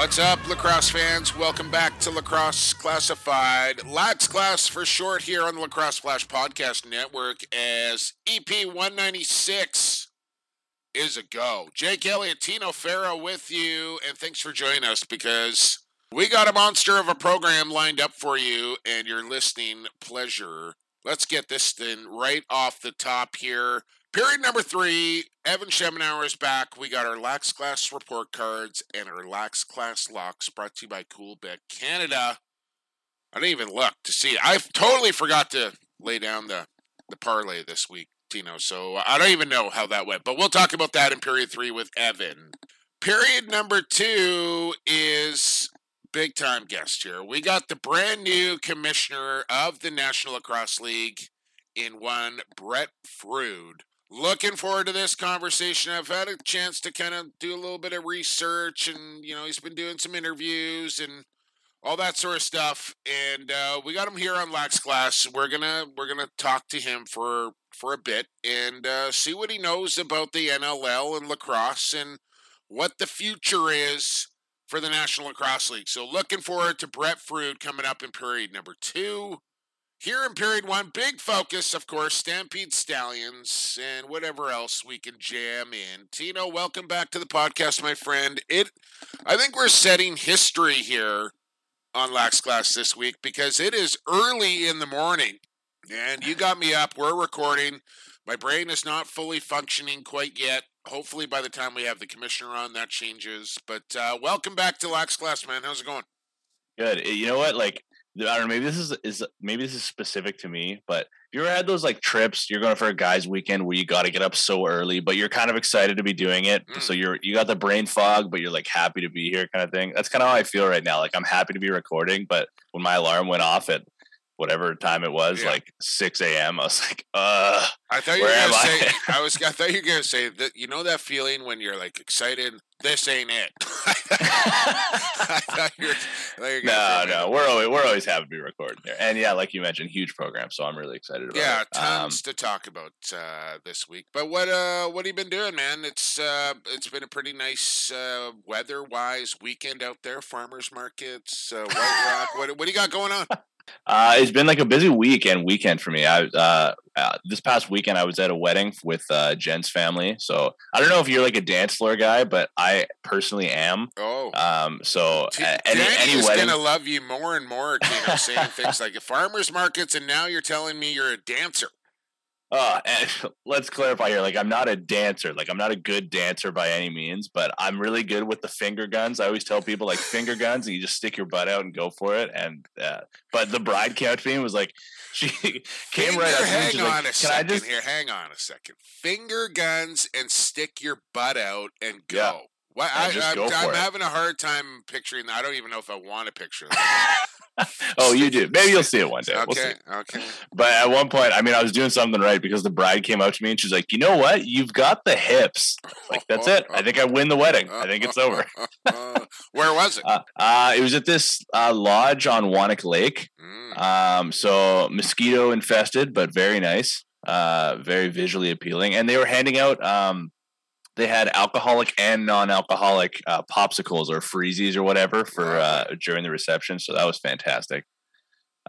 What's up, lacrosse fans? Welcome back to Lacrosse Classified. Lax Class for short here on the Lacrosse Flash Podcast Network as EP 196 is a go. Jake Elliott, Tino Farrow with you, and thanks for joining us because we got a monster of a program lined up for you and your listening pleasure. Let's get this thing right off the top here. Period number three, Evan Schemenauer is back. We got our Lax Class report cards and our Lax Class locks brought to you by Coolbet Canada. I didn't even look to see. I totally forgot to lay down the, the parlay this week, Tino. So I don't even know how that went. But we'll talk about that in period three with Evan. Period number two is big time guest here. We got the brand new commissioner of the National Lacrosse League in one, Brett Frood. Looking forward to this conversation. I've had a chance to kind of do a little bit of research, and you know, he's been doing some interviews and all that sort of stuff. And uh, we got him here on Lax Class. We're gonna we're gonna talk to him for for a bit and uh, see what he knows about the NLL and lacrosse and what the future is for the National Lacrosse League. So looking forward to Brett Frood coming up in period number two. Here in period one, big focus, of course, Stampede Stallions and whatever else we can jam in. Tino, welcome back to the podcast, my friend. It, I think we're setting history here on Lax Class this week because it is early in the morning, and you got me up. We're recording. My brain is not fully functioning quite yet. Hopefully, by the time we have the commissioner on, that changes. But uh, welcome back to Lax Class, man. How's it going? Good. You know what? Like I don't know. Maybe this is is maybe this is specific to me, but you ever had those like trips? You're going for a guys' weekend where you got to get up so early, but you're kind of excited to be doing it. Mm. So you're you got the brain fog, but you're like happy to be here, kind of thing. That's kind of how I feel right now. Like I'm happy to be recording, but when my alarm went off at whatever time it was, yeah. like six a.m., I was like, "Uh." I thought you were gonna say. I? I was. I thought you were gonna say that. You know that feeling when you're like excited this ain't it. I thought you were, no, no, we're always we're always happy to be recording here, and yeah, like you mentioned, huge program, so I'm really excited about yeah, it. Yeah, tons um, to talk about uh, this week. But what uh, what have you been doing, man? It's uh, it's been a pretty nice uh, weather wise weekend out there. Farmers markets, uh, White Rock. what what do you got going on? Uh, it's been like a busy weekend weekend for me. I uh, uh, this past weekend I was at a wedding with uh, Jen's family. So I don't know if you're like a dance floor guy, but I personally am. Oh, um, so T- uh, any, any is wedding... gonna love you more and more. You know, saying things like farmers markets, and now you're telling me you're a dancer. Uh, let's clarify here. Like, I'm not a dancer. Like, I'm not a good dancer by any means, but I'm really good with the finger guns. I always tell people like finger guns, and you just stick your butt out and go for it. And uh, but the bride couch being was like, she came finger, right up. Hang on like, a second just... here. Hang on a second. Finger guns and stick your butt out and go. Well, I, am having a hard time picturing that. I don't even know if I want to picture that. oh, you do. Maybe you'll see it one day. Okay. We'll okay. But at one point, I mean, I was doing something right because the bride came up to me and she's like, "You know what? You've got the hips. Like that's it. I think I win the wedding. I think it's over." Where was it? Uh, uh, it was at this uh, lodge on Whonnock Lake. Mm. Um, so mosquito infested, but very nice. Uh, very visually appealing, and they were handing out um, they had alcoholic and non-alcoholic uh, popsicles or freezies or whatever for uh, during the reception. So that was fantastic.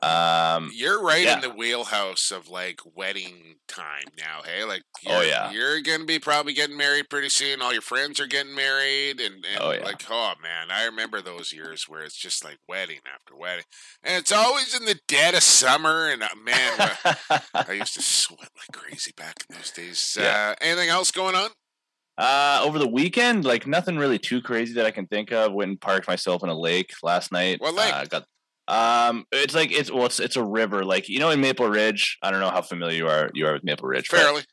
Um, you're right yeah. in the wheelhouse of like wedding time now. Hey, like, oh yeah, you're gonna be probably getting married pretty soon. All your friends are getting married, and, and oh, yeah. like, oh man, I remember those years where it's just like wedding after wedding, and it's always in the dead of summer. And uh, man, I used to sweat like crazy back in those days. Yeah. Uh, anything else going on? Uh, over the weekend, like nothing really too crazy that I can think of. Went and parked myself in a lake last night. What lake? Uh, got um, it's like it's well, it's it's a river. Like you know, in Maple Ridge. I don't know how familiar you are you are with Maple Ridge. Fairly.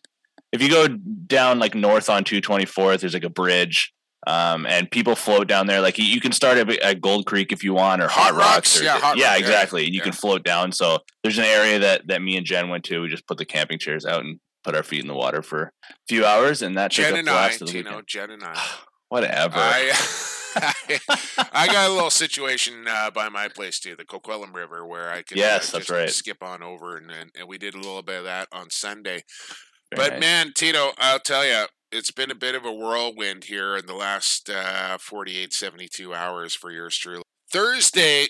If you go down like north on two twenty fourth, there's like a bridge. Um, and people float down there. Like you- you can start at, at Gold Creek if you want, or Hot, Hot Rocks, or, yeah, Hot yeah, Rock, yeah, exactly. You yeah. can float down. So there's an area that that me and Jen went to. We just put the camping chairs out and put our feet in the water for a few hours, and that Jen up and the I, rest of the you know. Jen and I. Whatever. I, I got a little situation uh, by my place too, the Coquitlam River, where I could uh, Yes, that's just right. skip on over, and, and and we did a little bit of that on Sunday. Very but nice. man, Tito, I'll tell you, it's been a bit of a whirlwind here in the last uh, 48, 72 hours for yours truly. Thursday,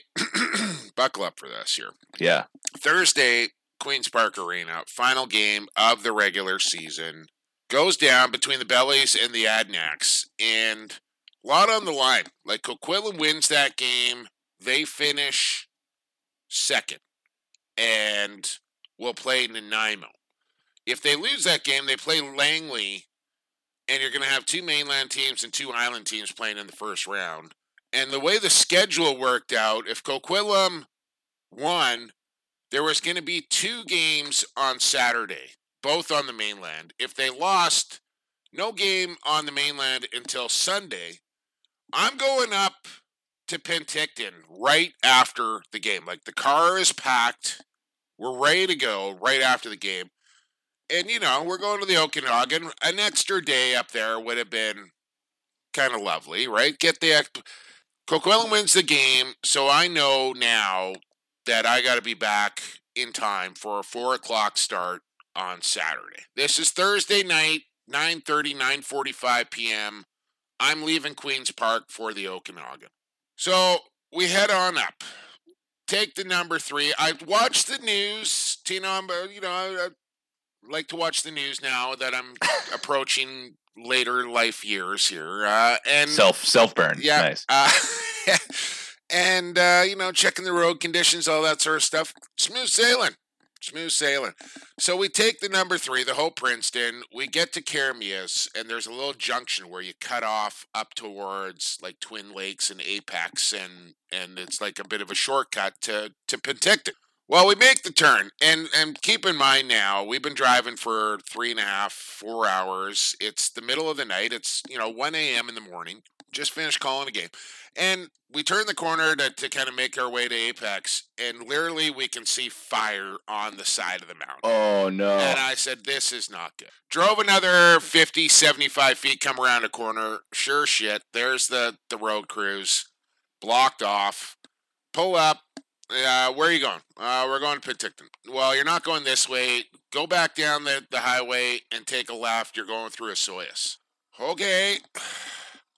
buckle up for this here. yeah, Thursday, Queens Park Arena, final game of the regular season, goes down between the Bellies and the Adanacs, and a lot on the line. Like Coquitlam wins that game, they finish second, and will play Nanaimo. If they lose that game, they play Langley, and you're going to have two mainland teams and two island teams playing in the first round. And the way the schedule worked out, if Coquitlam won, there was going to be two games on Saturday, both on the mainland. If they lost, no game on the mainland until Sunday. I'm going up to Penticton right after the game. Like the car is packed. We're ready to go right after the game. And, you know, we're going to the Okanagan. An extra day up there would have been kind of lovely, right? Get the. Coquitlam wins the game, so I know now that I got to be back in time for a four o'clock start on Saturday. This is Thursday night, 9.30, 9.45 p.m. I'm leaving Queens Park for the Okanagan. So we head on up. Take the number three. I watched the news. Tina, I'm, uh, you know, I, I like to watch the news now that I'm approaching later life years here. Uh, and self self burn. yeah. nice. Uh, and, uh, you know, checking the road conditions, all that sort of stuff. Smooth sailing. Smooth sailing. So we take the number three, the Hope Princeton. We get to Keremeos, and there's a little junction where you cut off up towards like Twin Lakes and Apex, and and it's like a bit of a shortcut to to Penticton. Well, we make the turn, and and keep in mind now we've been driving for three and a half, four hours. It's the middle of the night. It's you know one a.m. in the morning. Just finished calling a game, and we turn the corner to, to kind of make our way to Apex, and literally we can see fire on the side of the mountain. Oh no. And I said, this is not good. Drove another 50, 75 feet, come around a corner. Sure shit. There's the, the road crews. Blocked off. Pull up. Uh, where are you going? Uh, we're going to Penticton. Well, you're not going this way. Go back down the, the highway and take a left. You're going through a Osoyoos. Okay.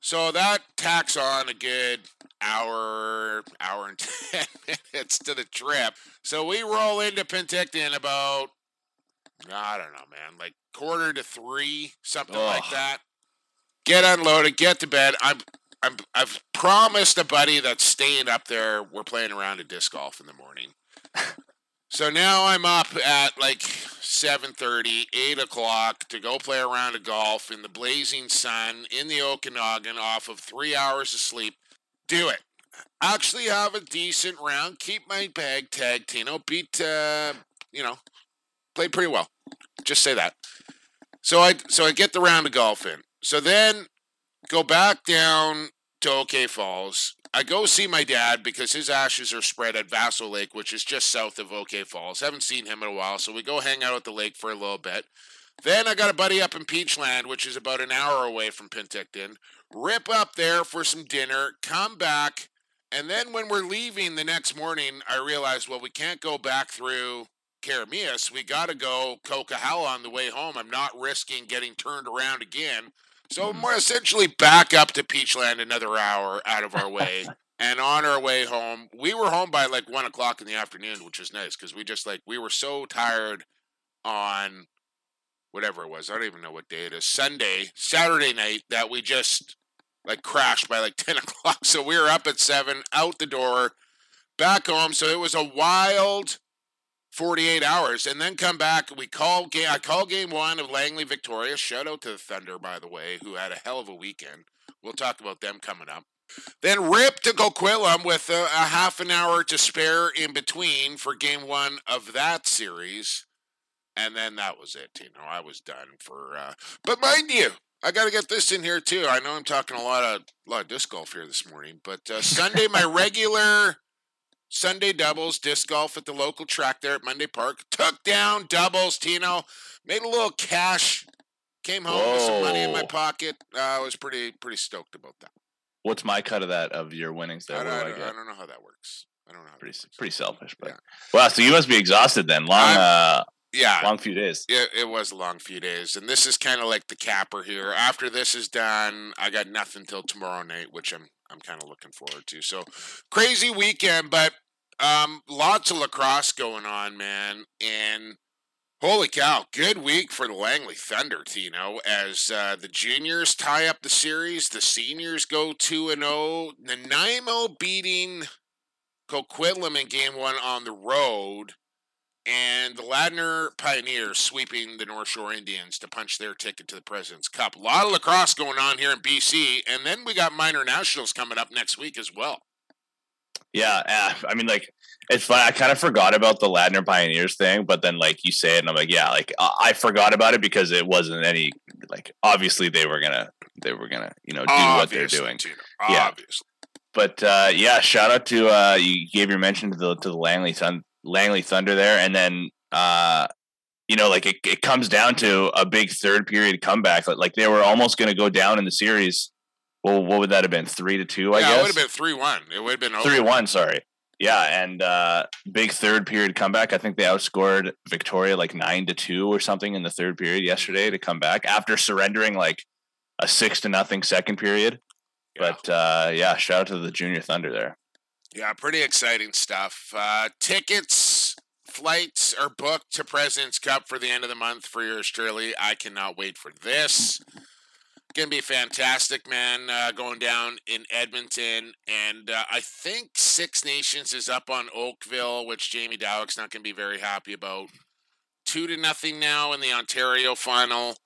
So that tacks on a good hour, hour and 10 minutes to the trip. So we roll into Penticton about I don't know, man, like quarter to three, something like that. Get unloaded, get to bed. I'm, I'm, I've promised a buddy that's staying up there. We're playing around a disc golf in the morning. so now I'm up at like 7.30, 8 o'clock to go play around a golf in the blazing sun in the Okanagan off of three hours of sleep. Do it. Actually have a decent round. Keep my bag tagged, Tino. Beat, uh, you know, played pretty well. Just say that. So I so I get the round of golf in. So then go back down to OK Falls. I go see my dad because his ashes are spread at Vaseux Lake, which is just south of OK Falls. Haven't seen him in a while, so we go hang out at the lake for a little bit. Then I got a buddy up in Peachland, which is about an hour away from Penticton. Rip up there for some dinner, come back, and then when we're leaving the next morning, I realized, well, we can't go back through Keremeos. We got to go Coquihalla on the way home. I'm not risking getting turned around again. So mm-hmm. we're essentially back up to Peachland another hour out of our way. and on our way home, we were home by like one o'clock in the afternoon, which was nice because we just like, we were so tired on whatever it was. I don't even know what day it is. Sunday, Saturday night that we just like crashed by like 10 o'clock. So we were up at 7, out the door, back home. So it was a wild 48 hours. And then come back. We call game. I call game one of Langley Victoria. Shout out to the Thunder, by the way, who had a hell of a weekend. We'll talk about them coming up. Then rip to Coquitlam with a, a half an hour to spare in between for game one of that series. And then that was it. You know, I was done for. Uh, but mind you, I got to get this in here too. I know I'm talking a lot of a lot of disc golf here this morning, but uh, Sunday my regular Sunday doubles disc golf at the local track there at Mundy Park took down doubles. Tino made a little cash, came home Whoa. with some money in my pocket. Uh, I was pretty pretty stoked about that. What's my cut of that of your winnings there? I don't, I, don't, I don't know how that works. I don't know. pretty pretty selfish, but yeah. wow. So you must be exhausted then. Long, uh, yeah, long few days. It, it was a long few days, and this is kind of like the capper here. After this is done, I got nothing till tomorrow night, which I'm I'm kind of looking forward to. So crazy weekend, but um, lots of lacrosse going on, man, and. Holy cow! Good week for the Langley Thunder, Tino. As uh, the juniors tie up the series, the seniors go two and zero. Oh. Nanaimo beating Coquitlam in game one on the road, and the Ladner Pioneers sweeping the North Shore Indians to punch their ticket to the President's Cup. A lot of lacrosse going on here in BC, and then we got minor nationals coming up next week as well. Yeah, uh, I mean, like it's fun. I kind of forgot about the Ladner Pioneers thing, but then like you say it, and I'm like, yeah, like I forgot about it because it wasn't any like obviously they were gonna they were gonna you know do obviously, what they're doing. Tino, yeah. Obviously but uh, yeah, shout out to uh, you gave your mention to the to the Langley Thun- Langley Thunder there, and then uh, you know like it, it comes down to a big third period comeback. Like, like they were almost going to go down in the series. Well, what would that have been? Three to two, I yeah, guess. it would have been three one. It would have been three one. Sorry. Yeah, and uh, big third period comeback. I think they outscored Victoria like nine to two or something in the third period yesterday to come back after surrendering like a six to nothing second period. But uh, yeah, shout out to the Junior Thunder there. Yeah, pretty exciting stuff. Uh, tickets, flights are booked to President's Cup for the end of the month for yours truly. I cannot wait for this. Gonna be fantastic, man. Uh, going down in Edmonton, and uh, I think Six Nations is up on Oakville, which Jamie Dawick's not gonna be very happy about. Two to nothing now in the Ontario final.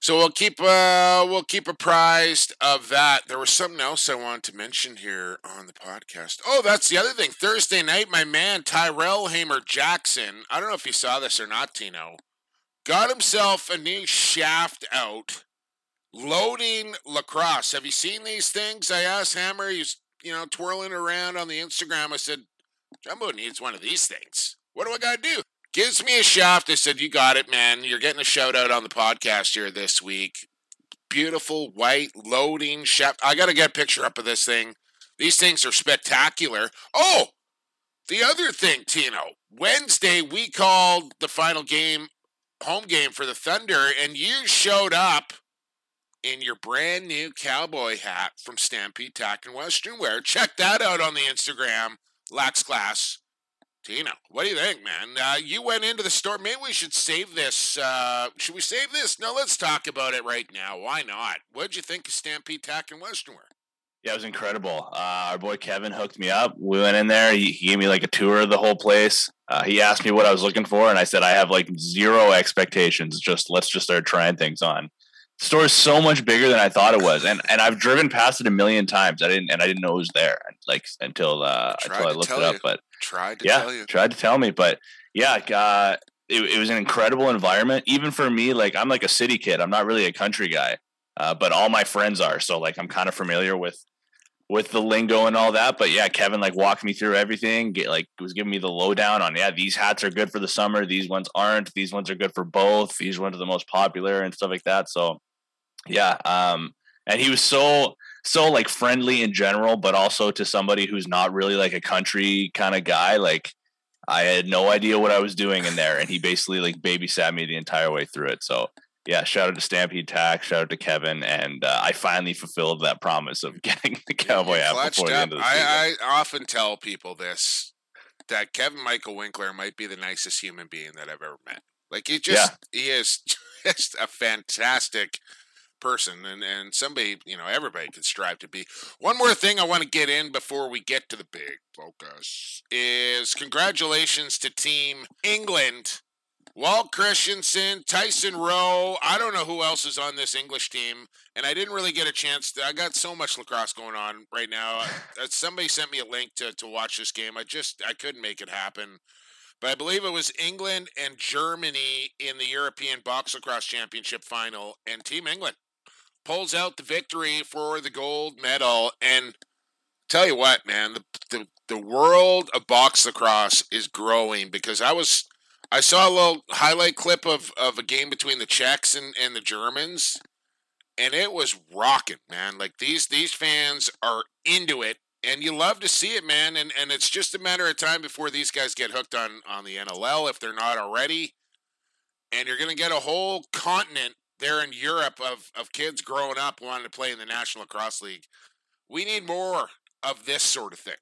So we'll keep uh, we'll keep apprised of that. There was something else I wanted to mention here on the podcast. Oh, that's the other thing. Thursday night, my man Tyrell Hamer Jackson. I don't know if you saw this or not, Tino. Got himself a new shaft out, loading lacrosse. Have you seen these things? I asked Hammer. He's you know twirling around on the Instagram. I said, Jumbo needs one of these things. What do I got to do? Gives me a shaft. They said, You got it, man. You're getting a shout out on the podcast here this week. Beautiful white loading shaft. I got to get a picture up of this thing. These things are spectacular. Oh, the other thing, Tino. Wednesday, we called the final game, home game for the Thunder, and you showed up in your brand new cowboy hat from Stampede Tack and Western Wear. Check that out on the Instagram, Lax Class Tino, what do you think, man? Uh, you went into the store. Maybe we should save this. Uh, should we save this? No, let's talk about it right now. Why not? What did you think of Stampede Tack and Western Wear? Yeah, it was incredible. Uh, our boy Kevin hooked me up. We went in there. He, he gave me like a tour of the whole place. Uh, he asked me what I was looking for, and I said I have like zero expectations. Just let's just start trying things on. Store is so much bigger than I thought it was, and and I've driven past it a million times. I didn't, and I didn't know it was there, like until uh, until I looked it up. You. But tried to yeah, tell you. tried to tell me, but yeah, uh, it, it was an incredible environment. Even for me, like I'm like a city kid. I'm not really a country guy, uh, but all my friends are. So like I'm kind of familiar with with the lingo and all that. But yeah, Kevin like walked me through everything. Get like was giving me the lowdown on yeah, these hats are good for the summer. These ones aren't. These ones are good for both. These ones are the most popular and stuff like that. So yeah, um, and he was so so like friendly in general, but also to somebody who's not really like a country kind of guy. Like I had no idea what I was doing in there, and he basically like babysat me the entire way through it. So yeah, shout out to Stampede Tack, shout out to Kevin, and uh, I finally fulfilled that promise of getting the cowboy out before the end of the season. I, I often tell people this that Kevin Michael Winkler might be the nicest human being that I've ever met. Like he just yeah. he is just a fantastic person and, and somebody, you know, everybody could strive to be. One more thing I want to get in before we get to the big focus is congratulations to Team England. Walt Christensen, Tyson Rowe. I don't know who else is on this English team, and I didn't really get a chance. To, I got so much lacrosse going on right now. Uh, somebody sent me a link to, to watch this game. I just I couldn't make it happen but I believe it was England and Germany in the European Box Lacrosse Championship final, and Team England pulls out the victory for the gold medal. And tell you what, man, the, the, the world of box lacrosse is growing because I was I saw a little highlight clip of, of a game between the Czechs and, and the Germans, and it was rocking, man. Like these these fans are into it, and you love to see it, man. And and it's just a matter of time before these guys get hooked on on the NLL if they're not already. And you're gonna get a whole continent there in Europe of of kids growing up wanting to play in the National Lacrosse League. We need more of this sort of thing.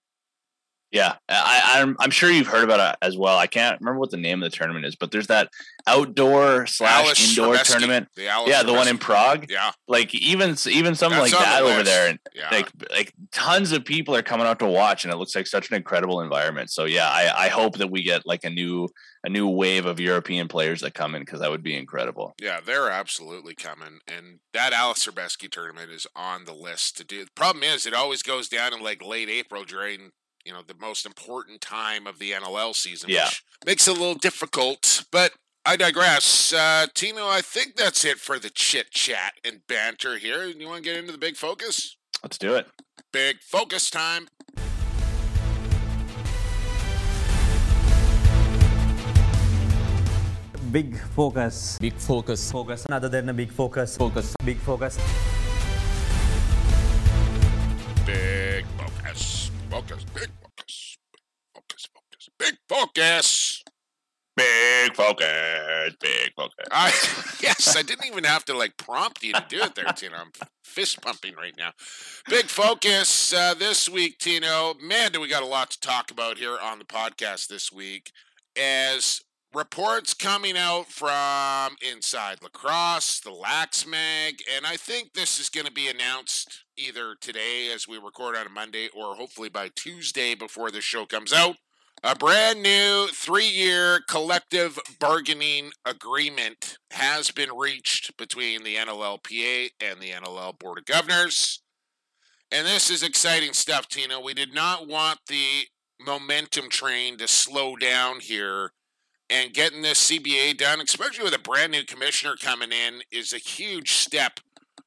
Yeah, I, I'm I'm sure you've heard about it as well. I can't remember what the name of the tournament is, but there's that outdoor slash Alice indoor tournament. The Alice Yeah, the one in Prague. Yeah, Like even even something That's like on the that over there, and yeah. like like tons of people are coming out to watch, and it looks like such an incredible environment. So yeah, I I hope that we get like a new a new wave of European players that come in because that would be incredible. Yeah, they're absolutely coming, and that Ales Hrebesky tournament is on the list to do. The problem is, it always goes down in like late April during you know the most important time of the NLL season, Yeah. which makes it a little difficult. But I digress. Uh, Tino, I think that's it for the chit chat and banter here. You want to get into the big focus? Let's do it. Big focus time. Big focus. Big focus. Focus. Other than a big focus. Focus. Big focus. Big focus. Focus. Big focus. Focus. Focus. Big focus. Big focus. Big focus. I yes, I didn't even have to like prompt you to do it there, Tino. I'm fist pumping right now. Big focus uh, this week, Tino. Man, do we got a lot to talk about here on the podcast this week. As reports coming out from Inside Lacrosse, the Lax Mag, and I think this is going to be announced either today as we record on a Monday or hopefully by Tuesday before the show comes out. A brand new three year collective bargaining agreement has been reached between the NLLPA and the NLL Board of Governors. And this is exciting stuff, Tina. We did not want the momentum train to slow down here. And getting this CBA done, especially with a brand new commissioner coming in, is a huge step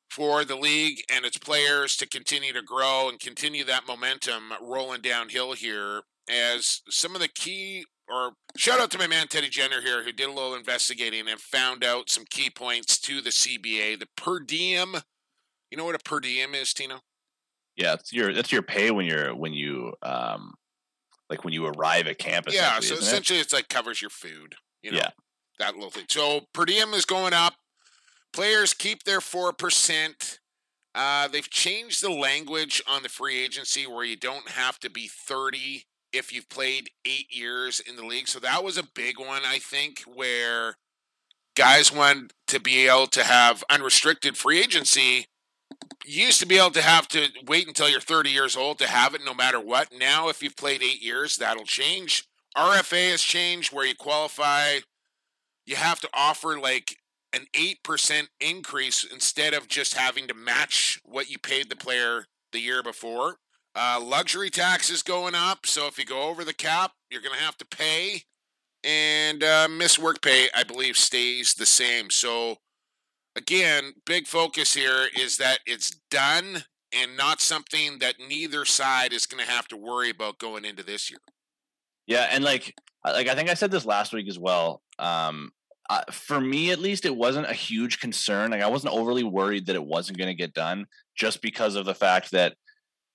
for the league and its players to continue to grow and continue that momentum rolling downhill here as some of the key or shout out to my man Teddy Jenner here who did a little investigating and found out some key points to the CBA. The per diem, you know what a per diem is, Tino? Yeah, it's your that's your pay when you're when you um like when you arrive at campus. yeah, so isn't it? essentially it's like covers your food, you know. Yeah. That little thing. So per diem is going up. Players keep their four percent. Uh, they've changed the language on the free agency where you don't have to be 30 if you've played eight years in the league. So that was a big one, I think, where guys want to be able to have unrestricted free agency. You used to be able to have to wait until you're 30 years old to have it no matter what. Now, if you've played eight years, that'll change. RFA has changed where you qualify, you have to offer like an 8% increase instead of just having to match what you paid the player the year before. Uh, luxury tax is going up, so if you go over the cap, you're going to have to pay. And uh, miss work pay, I believe, stays the same. So, again, big focus here is that it's done and not something that neither side is going to have to worry about going into this year. Yeah, and like like I think I said this last week as well. Um, uh, for me, at least, it wasn't a huge concern. Like I wasn't overly worried that it wasn't going to get done, just because of the fact that,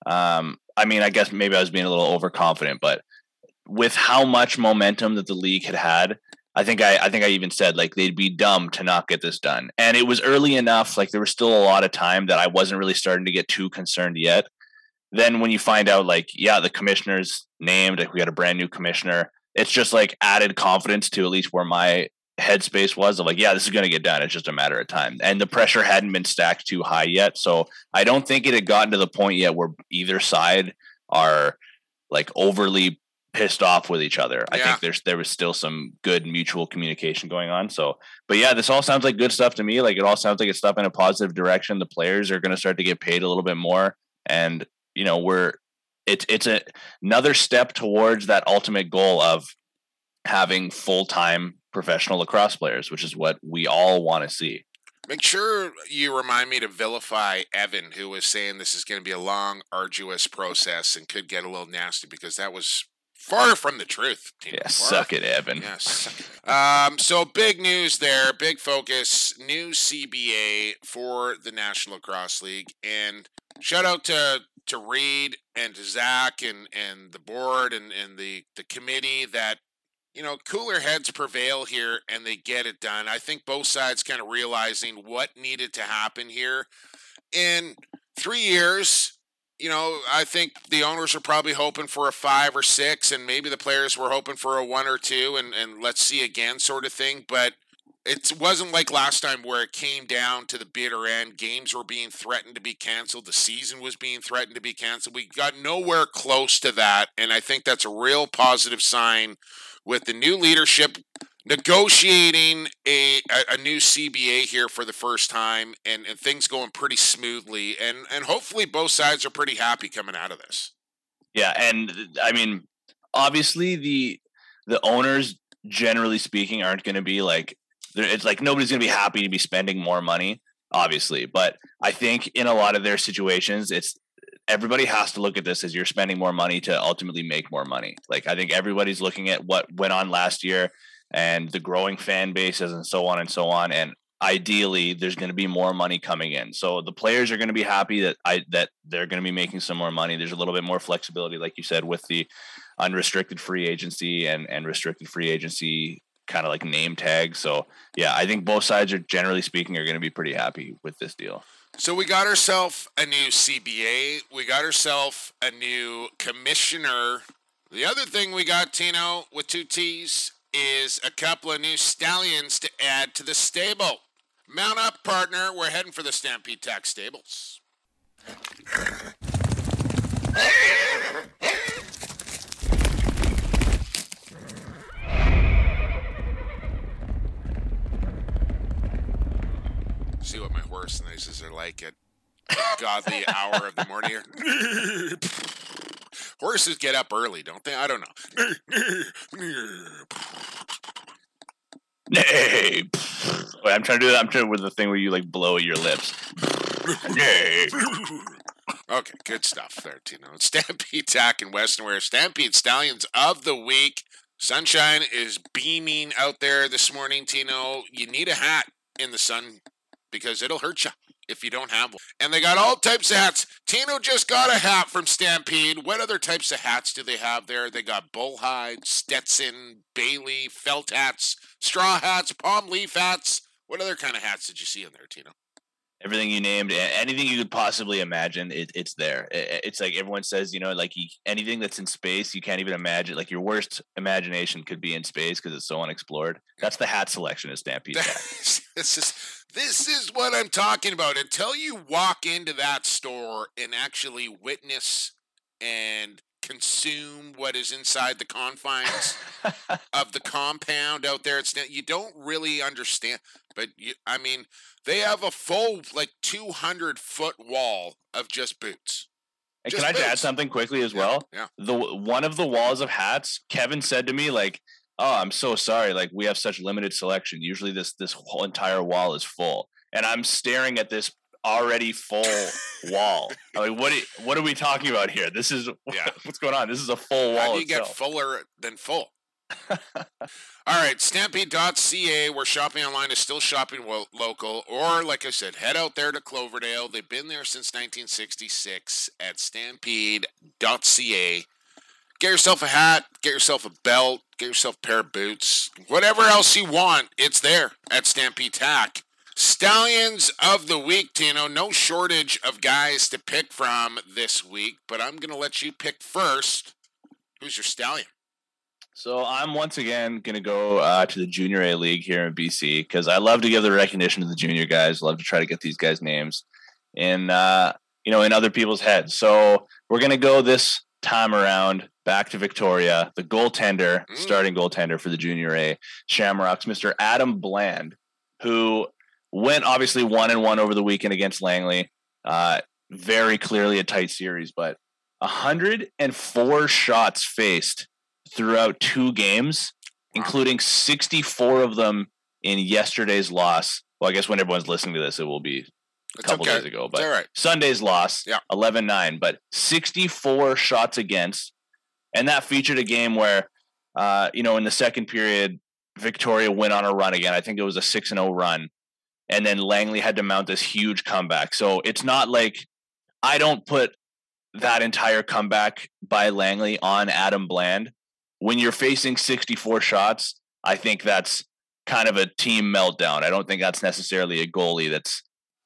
um, I mean, I guess maybe I was being a little overconfident, but with how much momentum that the league had had, I think I, I think I even said like they'd be dumb to not get this done. And it was early enough, like there was still a lot of time that I wasn't really starting to get too concerned yet. Then when you find out like, yeah, the commissioner's named, like we got a brand new commissioner, it's just like added confidence to at least where my headspace was of like, yeah, this is gonna get done. It's just a matter of time. And the pressure hadn't been stacked too high yet. So I don't think it had gotten to the point yet where either side are like overly pissed off with each other. I think there's there was still some good mutual communication going on. So, but yeah, this all sounds like good stuff to me. Like it all sounds like it's stuff in a positive direction. The players are going to start to get paid a little bit more, and you know we're it's it's a, another step towards that ultimate goal of having full time professional lacrosse players, which is what we all want to see. Make sure you remind me to vilify Evan, who was saying this is going to be a long, arduous process and could get a little nasty because that was far from the truth. Yeah, suck it, Evan. Yes. Um, so big news there, big focus, new CBA for the National Lacrosse League, and shout out to to Reed and to Zach and and the board and and the the committee that you know cooler heads prevail here and they get it done. I think both sides kind of realizing what needed to happen here in three years you know, I think the owners are probably hoping for a five or six, and maybe the players were hoping for a one or two, and, and let's see again sort of thing. But it wasn't like last time where it came down to the bitter end. Games were being threatened to be canceled. The season was being threatened to be canceled. We got nowhere close to that, and I think that's a real positive sign with the new leadership negotiating a, a, new CBA here for the first time and, and things going pretty smoothly and and hopefully both sides are pretty happy coming out of this. Yeah, and I mean, obviously the the owners, generally speaking, aren't going to be like it's like nobody's going to be happy to be spending more money, obviously. But I think in a lot of their situations, it's everybody has to look at this as you're spending more money to ultimately make more money. Like I think everybody's looking at what went on last year and the growing fan bases and so on and so on. And ideally, there's going to be more money coming in. So the players are going to be happy that I that they're going to be making some more money. There's a little bit more flexibility, like you said, with the unrestricted free agency and and restricted free agency kind of like name tag. So yeah, I think both sides are generally speaking are going to be pretty happy with this deal. So we got ourselves a new CBA. We got ourselves a new commissioner. The other thing we got, Tino, with two T's, is a couple of new stallions to add to the stable. Mount up, partner. We're heading for the Stampede Tack stables. See what my horse noises are like at godly hour of the morning. Horses get up early, don't they? I don't know. Nay. Wait, I'm trying to do that. I'm trying to with the thing where you like blow your lips. Nay. Okay, good stuff there, Tino. Stampede Tack and Western Wear. Stampede Stallions of the week. Sunshine is beaming out there this morning, Tino. You need a hat in the sun because it'll hurt you if you don't have one. And they got all types of hats. Tino just got a hat from Stampede. What other types of hats do they have there? They got bullhide, Stetson, Bailey, felt hats, straw hats, palm leaf hats. What other kind of hats did you see in there, Tino? Everything you named, anything you could possibly imagine, it, it's there. It, it's like everyone says, you know, like anything that's in space, you can't even imagine. Like your worst imagination could be in space because it's so unexplored. That's the hat selection of Stampede. this is this is what I'm talking about. Until you walk into that store and actually witness and consume what is inside the confines of the compound out there, it's you don't really understand. But you, I mean, they have a full like 200 foot wall of just boots. And Just can I just add something quickly as Yeah, well? yeah. The one of the walls of hats, Kevin said to me like, "Oh, I'm so sorry. Like we have such limited selection. Usually this this whole entire wall is full." And I'm staring at this already full wall. Like, what? Are, what are we talking about here? This is Yeah. what's going on? This is a full wall. How do you get fuller than full? All right, stampede.ca, where shopping online is still shopping local. Or, like I said, head out there to Cloverdale. They've been there since 1966 at stampede.ca. Get yourself a hat, get yourself a belt, get yourself a pair of boots, whatever else you want, it's there at Stampede Tack. Stallions of the week, Tino. No shortage of guys to pick from this week, but I'm going to let you pick first. Who's your stallion? So I'm once again going to go uh, to the Junior A League here in BC because I love to give the recognition to the junior guys. Love to try to get these guys' names in uh, you know in other people's heads. So we're going to go this time around back to Victoria. The goaltender, Mm. starting goaltender for the Junior A Shamrocks, Mr. Adam Bland, who went obviously one and one over the weekend against Langley. Uh, very clearly a tight series, but 104 shots faced throughout two games, including 64 of them in yesterday's loss Well, I guess when everyone's listening to this, it will be a couple okay. days ago. But right. Sunday's loss, Yeah. 11 9, but 64 shots against. And that featured a game where, uh, you know, in the second period, Victoria went on a run again. I think it was a 6 0 run. And then Langley had to mount this huge comeback. So it's not like I don't put that entire comeback by Langley on Adam Bland. When you're facing 64 shots, I think that's kind of a team meltdown. I don't think that's necessarily a goalie that's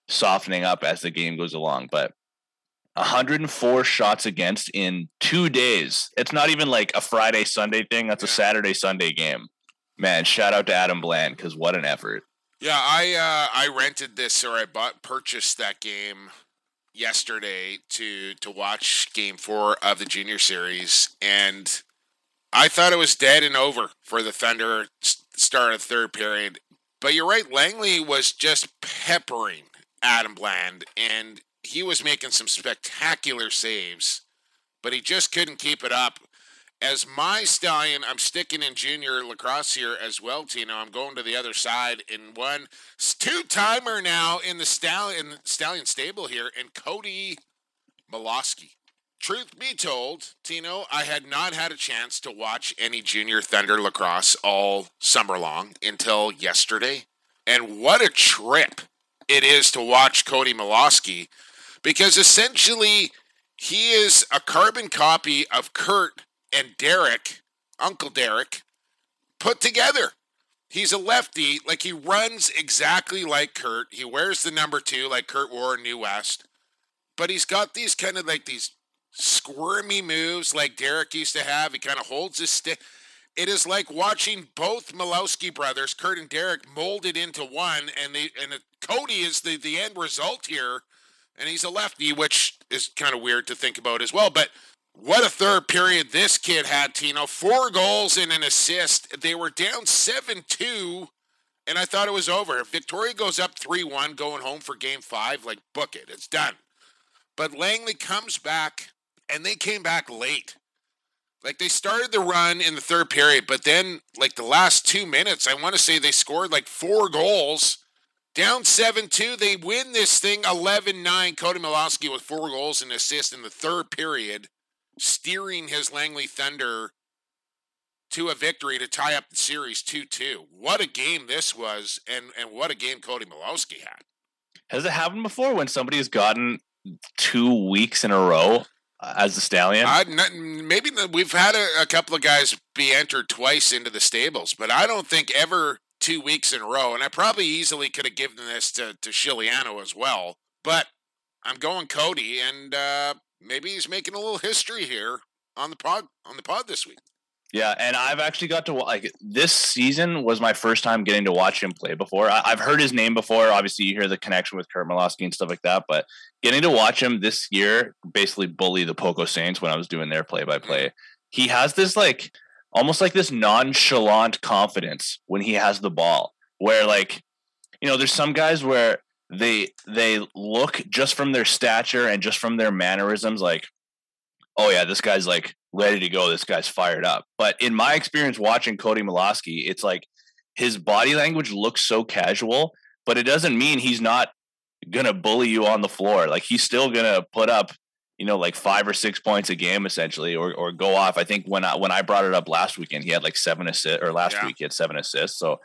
softening up as the game goes along. But 104 shots against in two days. It's not even like a Friday Sunday thing. That's a Saturday Sunday game. Man, shout out to Adam Bland because what an effort. Yeah, I uh, I rented this or I bought purchased that game yesterday to to watch game four of the junior series, and I thought it was dead and over for the Thunder start of third period. But you're right, Langley was just peppering Adam Bland, and he was making some spectacular saves, but he just couldn't keep it up. As my stallion, I'm sticking in junior lacrosse here as well, Tino. I'm going to the other side in one two timer now in the stallion stallion stable here, and Cody Malawsky. Truth be told, Tino, I had not had a chance to watch any junior Thunder lacrosse all summer long until yesterday. And what a trip it is to watch Cody Malawsky because essentially he is a carbon copy of Kurt and Derek, Uncle Derek, put together. He's a lefty, like he runs exactly like Kurt. He wears the number two, like Kurt wore in New West. But he's got these kind of like these squirmy moves like Derek used to have. He kind of holds his stick. It is like watching both Malawsky brothers, Kurt and Derek, molded into one, and they and Cody is the the end result here, and he's a lefty, which is kind of weird to think about as well. But what a third period this kid had, Tino. Four goals and an assist. They were down 7 2, and I thought it was over. If Victoria goes up 3 1 going home for game five, like, book it. It's done. But Langley comes back, and they came back late. Like, they started the run in the third period, but then, like, the last two minutes, I want to say they scored like four goals. Down 7 2, they win this thing 11 9. Cody Malawsky with four goals and assist in the third period steering his Langley Thunder to a victory to tie up the series 2-2. What a game this was and and what a game Cody Malawsky had. Has it happened before when somebody has gotten two weeks in a row uh, as the stallion? I, n- maybe the- we've had a, a couple of guys be entered twice into the stables, but I don't think ever two weeks in a row. And I probably easily could have given this to, to Chiliano as well. But I'm going Cody, and uh, maybe he's making a little history here on the pod on the pod this week. Yeah, and I've actually got to like this season was my first time getting to watch him play before. I, I've heard his name before. Obviously, you hear the connection with Kurt Malawsky and stuff like that. But getting to watch him this year, basically bully the Poco Saints when I was doing their play by play. He has this like almost like this nonchalant confidence when he has the ball, where like you know, there's some guys where they they look just from their stature and just from their mannerisms like oh yeah, this guy's like ready to go. This guy's fired up. But in my experience watching Cody Malawsky, it's like his body language looks so casual, but it doesn't mean he's not gonna bully you on the floor. Like he's still gonna put up, you know, like five or six points a game essentially, or or go off. I think when I when I brought it up last weekend, he had like seven assists, or last Yeah. week he had seven assists. So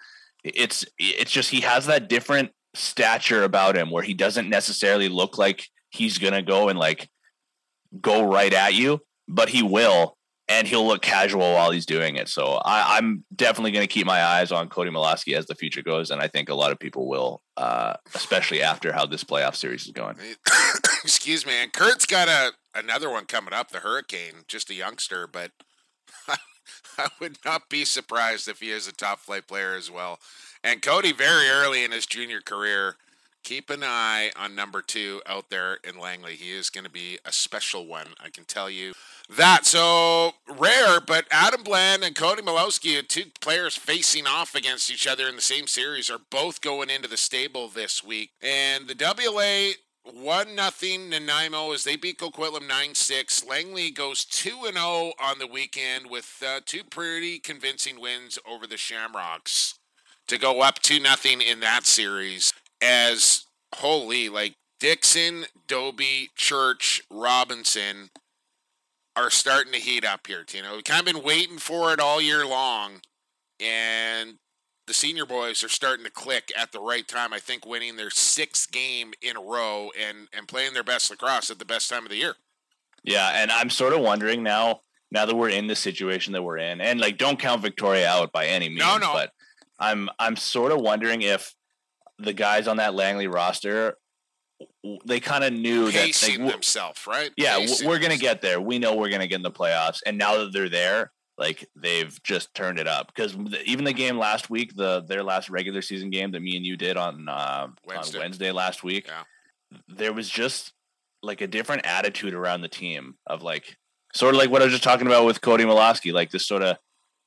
it's it's just he has that different stature about him where he doesn't necessarily look like he's gonna go and like go right at you, but he will, and he'll look casual while he's doing it. So I, I'm definitely to keep my eyes on Cody Malawsky as the future goes, and I think a lot of people will, uh, especially after how this playoff series is going. Excuse me. And Kurt's got a another one coming up, the Hurricane, just a youngster, but I would not be surprised if he is a top flight player as well. And Cody, very early in his junior career, keep an eye on number two out there in Langley. He is going to be a special one, I can tell you that. So rare, but Adam Bland and Cody Malawsky, two players facing off against each other in the same series, are both going into the stable this week. And the WLA one nothing Nanaimo as they beat Coquitlam nine six. Langley goes two and zero on the weekend with uh, two pretty convincing wins over the Shamrocks. To go up two nothing in that series. As holy, like Dixon, Doby, Church, Robinson are starting to heat up here. You know, we've kind of been waiting for it all year long, and the senior boys are starting to click at the right time. I think winning their sixth game in a row and and playing their best lacrosse at the best time of the year. Yeah, and I'm sort of wondering now. Now that we're in the situation that we're in, and like, don't count Victoria out by any means. No, no. But I'm I'm sort of wondering if the guys on that Langley roster, they kind of knew Pacing that like, themselves, right? yeah, Pacing we're gonna get there. We know we're gonna get in the playoffs, and now that they're there, like they've just turned it up. Because even the game last week, the their last regular season game that me and you did on uh, Wednesday. on Wednesday last week, Yeah. there was just like a different attitude around the team of like sort of like what I was just talking about with Cody Malawsky, like this sort of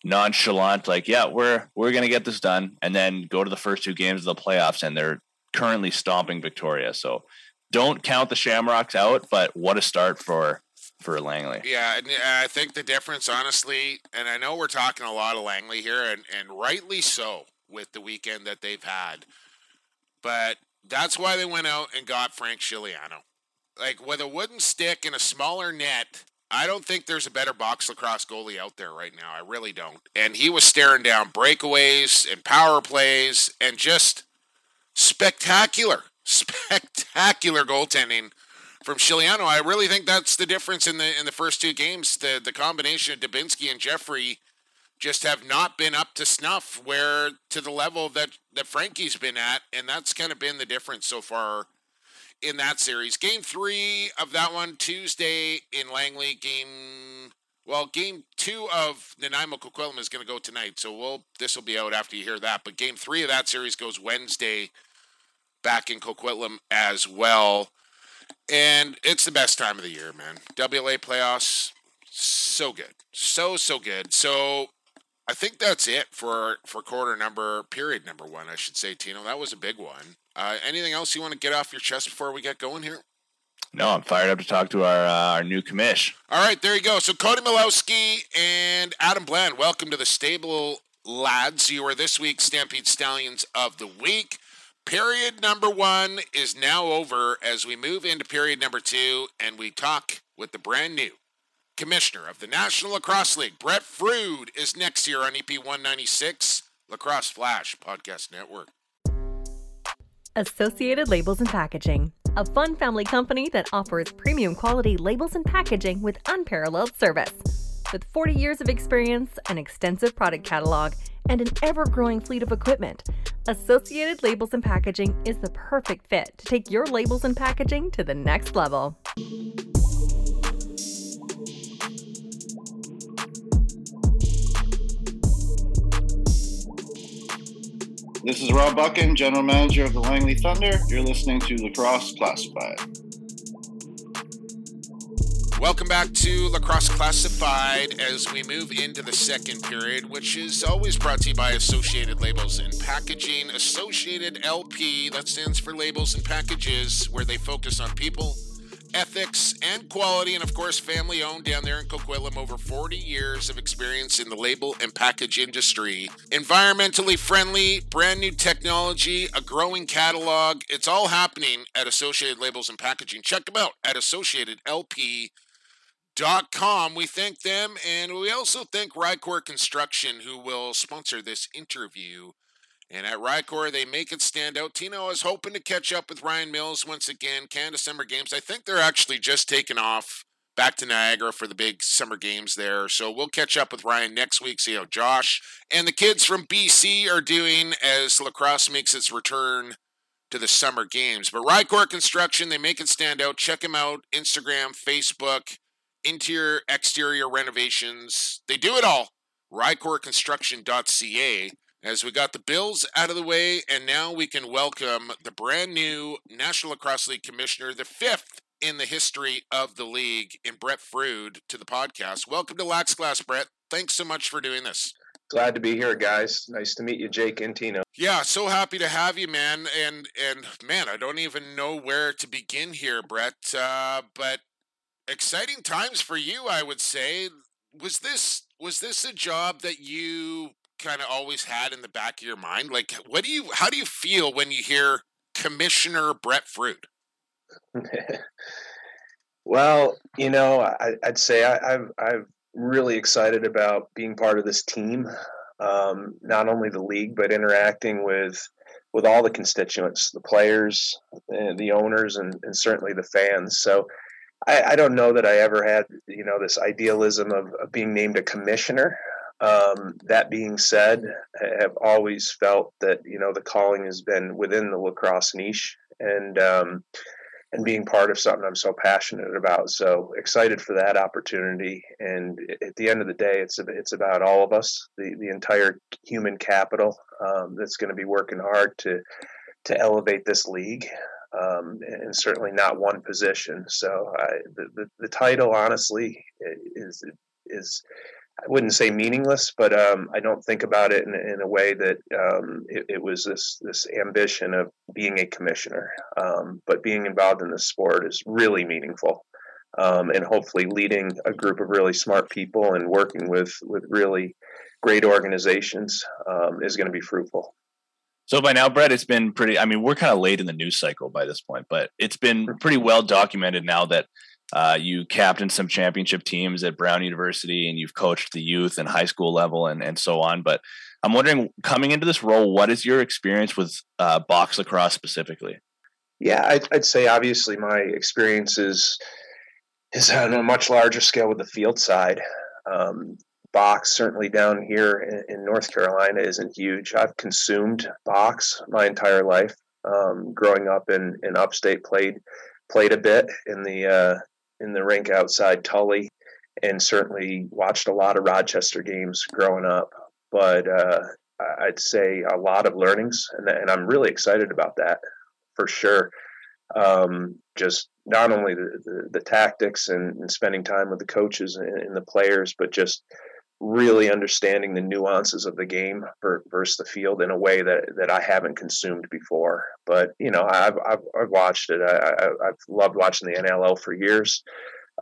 nonchalant, like yeah, we're we're gonna get this done, and then go to the first two games of the playoffs, and they're currently stomping Victoria. So don't count the Shamrocks out, but what a start for for Langley. Yeah, and I think the difference, honestly, and I know we're talking a lot of Langley here, and, and rightly so with the weekend that they've had, but that's why they went out and got Frank Scigliano. Like with a wooden stick and a smaller net, I don't think there's a better box lacrosse goalie out there right now. I really don't. And he was staring down breakaways and power plays and just spectacular, spectacular goaltending from Scigliano. I really think that's the difference in the in the first two games. The the combination of Dubinsky and Jeffrey just have not been up to snuff where to the level that that Frankie's been at, and that's kind of been the difference so far in that series. Game three of that one Tuesday in Langley. Game well, game two of Nanaimo Coquitlam is going to go tonight, so we'll this will be out after you hear that. But game three of that series goes Wednesday back in Coquitlam as well. And it's the best time of the year, man. WLA playoffs, so good, so so good. So I think that's it for for quarter number period number one. I should say, Tino. That was a big one. Uh, anything else you want to get off your chest before we get going here? No, I'm fired up to talk to our uh, our new commish. All right, there you go. So Cody Malawsky and Adam Bland, welcome to the stable, lads. You are this week's Stampede Stallions of the week. Period number one is now over as we move into period number two, and we talk with the brand new commissioner of the National Lacrosse League. Brett Frood is next here on EP 196, Lacrosse Flash Podcast Network. Associated Labels and Packaging, a fun family company that offers premium quality labels and packaging with unparalleled service. With 40 years of experience, an extensive product catalog, and an ever growing fleet of equipment, Associated Labels and Packaging is the perfect fit to take your labels and packaging to the next level. This is Rob Buchan, General Manager of the Langley Thunder. You're listening to Lacrosse Classified. Welcome back to Lacrosse Classified as we move into the second period, which is always brought to you by Associated Labels and Packaging. Associated LP, that stands for Labels and Packages, where they focus on people, ethics, and quality, and of course, family owned down there in Coquitlam. Over 40 years of experience in the label and package industry. Environmentally friendly, brand new technology, a growing catalog. It's all happening at Associated Labels and Packaging. Check them out at associatedlp.com. We thank them, and we also thank Rycor Construction, who will sponsor this interview. And at Rycor, they make it stand out. Tino is hoping to catch up with Ryan Mills once again. Canada Summer Games. I think they're actually just taking off back to Niagara for the big summer games there. So we'll catch up with Ryan next week, see how Josh and the kids from BC are doing as lacrosse makes its return to the summer games. But Rycor Construction, they make it stand out. Check them out. Instagram, Facebook, interior, exterior renovations. They do it all. RycorConstruction.ca. As we got the Bills out of the way, and now we can welcome the brand new National Lacrosse League Commissioner, the fifth in the history of the league, in Brett Frood to the podcast. Welcome to Lax Class, Brett. Thanks so much for doing this. Glad to be here, guys. Nice to meet you, Jake and Tino. Yeah, so happy to have you, man. And and man, I don't even know where to begin here, Brett. Uh, but exciting times for you, I would say. Was this was this a job that you kind of always had in the back of your mind? Like, what do you, how do you feel when you hear Commissioner Brett Frood? well, you know, I, would say I, I've, I'm really excited about being part of this team. Um, not only the league, but interacting with with all the constituents, the players, the owners, and, and certainly the fans. So I, I, don't know that I ever had, you know, this idealism of, of being named a commissioner. Um, that being said, I have always felt that you know the calling has been within the lacrosse niche, and um, and being part of something I'm so passionate about. So excited for that opportunity. And at the end of the day, it's it's about all of us, the the entire human capital um, that's going to be working hard to to elevate this league. Um, and certainly not one position. So I, the, the, the title, honestly, is is I wouldn't say meaningless, but um, I don't think about it in, in a way that um, it, it, was this this ambition of being a commissioner. Um, but being involved in the sport is really meaningful, um, and hopefully leading a group of really smart people and working with with really great organizations um, is going to be fruitful. So by now, Brett, it's been pretty. I mean, we're kind of late in the news cycle by this point, but it's been pretty well documented now that uh, you captained some championship teams at Brown University, and you've coached the youth and high school level, and and so on. But I'm wondering, coming into this role, what is your experience with uh, box lacrosse specifically? Yeah, I'd, I'd, say obviously my experience is is on a much larger scale with the field side. Um, box certainly down here in, in, North Carolina isn't huge. I've consumed box my entire life. Um, growing up in in upstate, played played a bit in the uh, in the rink outside Tully, and certainly watched a lot of Rochester games growing up. But uh, I'd say a lot of learnings, and, and, I'm really excited about that for sure. Um, just not only the, the, the tactics and, and, spending time with the coaches and, and, the players, but just really understanding the nuances of the game versus the field in a way that, that I haven't consumed before. But you know, I've I've, I've watched it. I, have loved watching the NLL for years.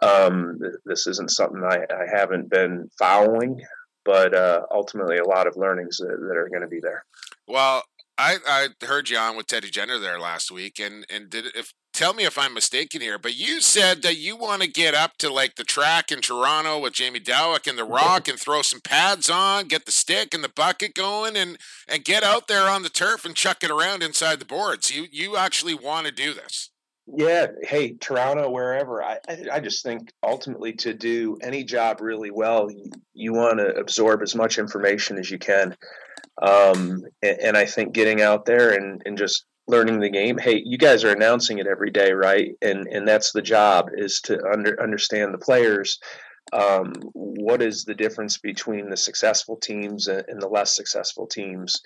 Um, this isn't something I, I haven't been following, but uh, ultimately a lot of learnings that, that are going to be there. Well, I, I heard you on with Teddy Jenner there last week, and and did if tell me if I'm mistaken here, but you said that you want to get up to like the track in Toronto with Jamie Dawick and the Rock and throw some pads on, get the stick and the bucket going, and and get out there on the turf and chuck it around inside the boards. You you actually want to do this? Yeah. Hey, Toronto, wherever. I I just think ultimately to do any job really well, you, you want to absorb as much information as you can. Um, and, and I think getting out there and, and just learning the game. Hey you guys are announcing it every day right? And and that's the job is to under, understand the players. Um, what is the difference between the successful teams and, and, the less successful teams?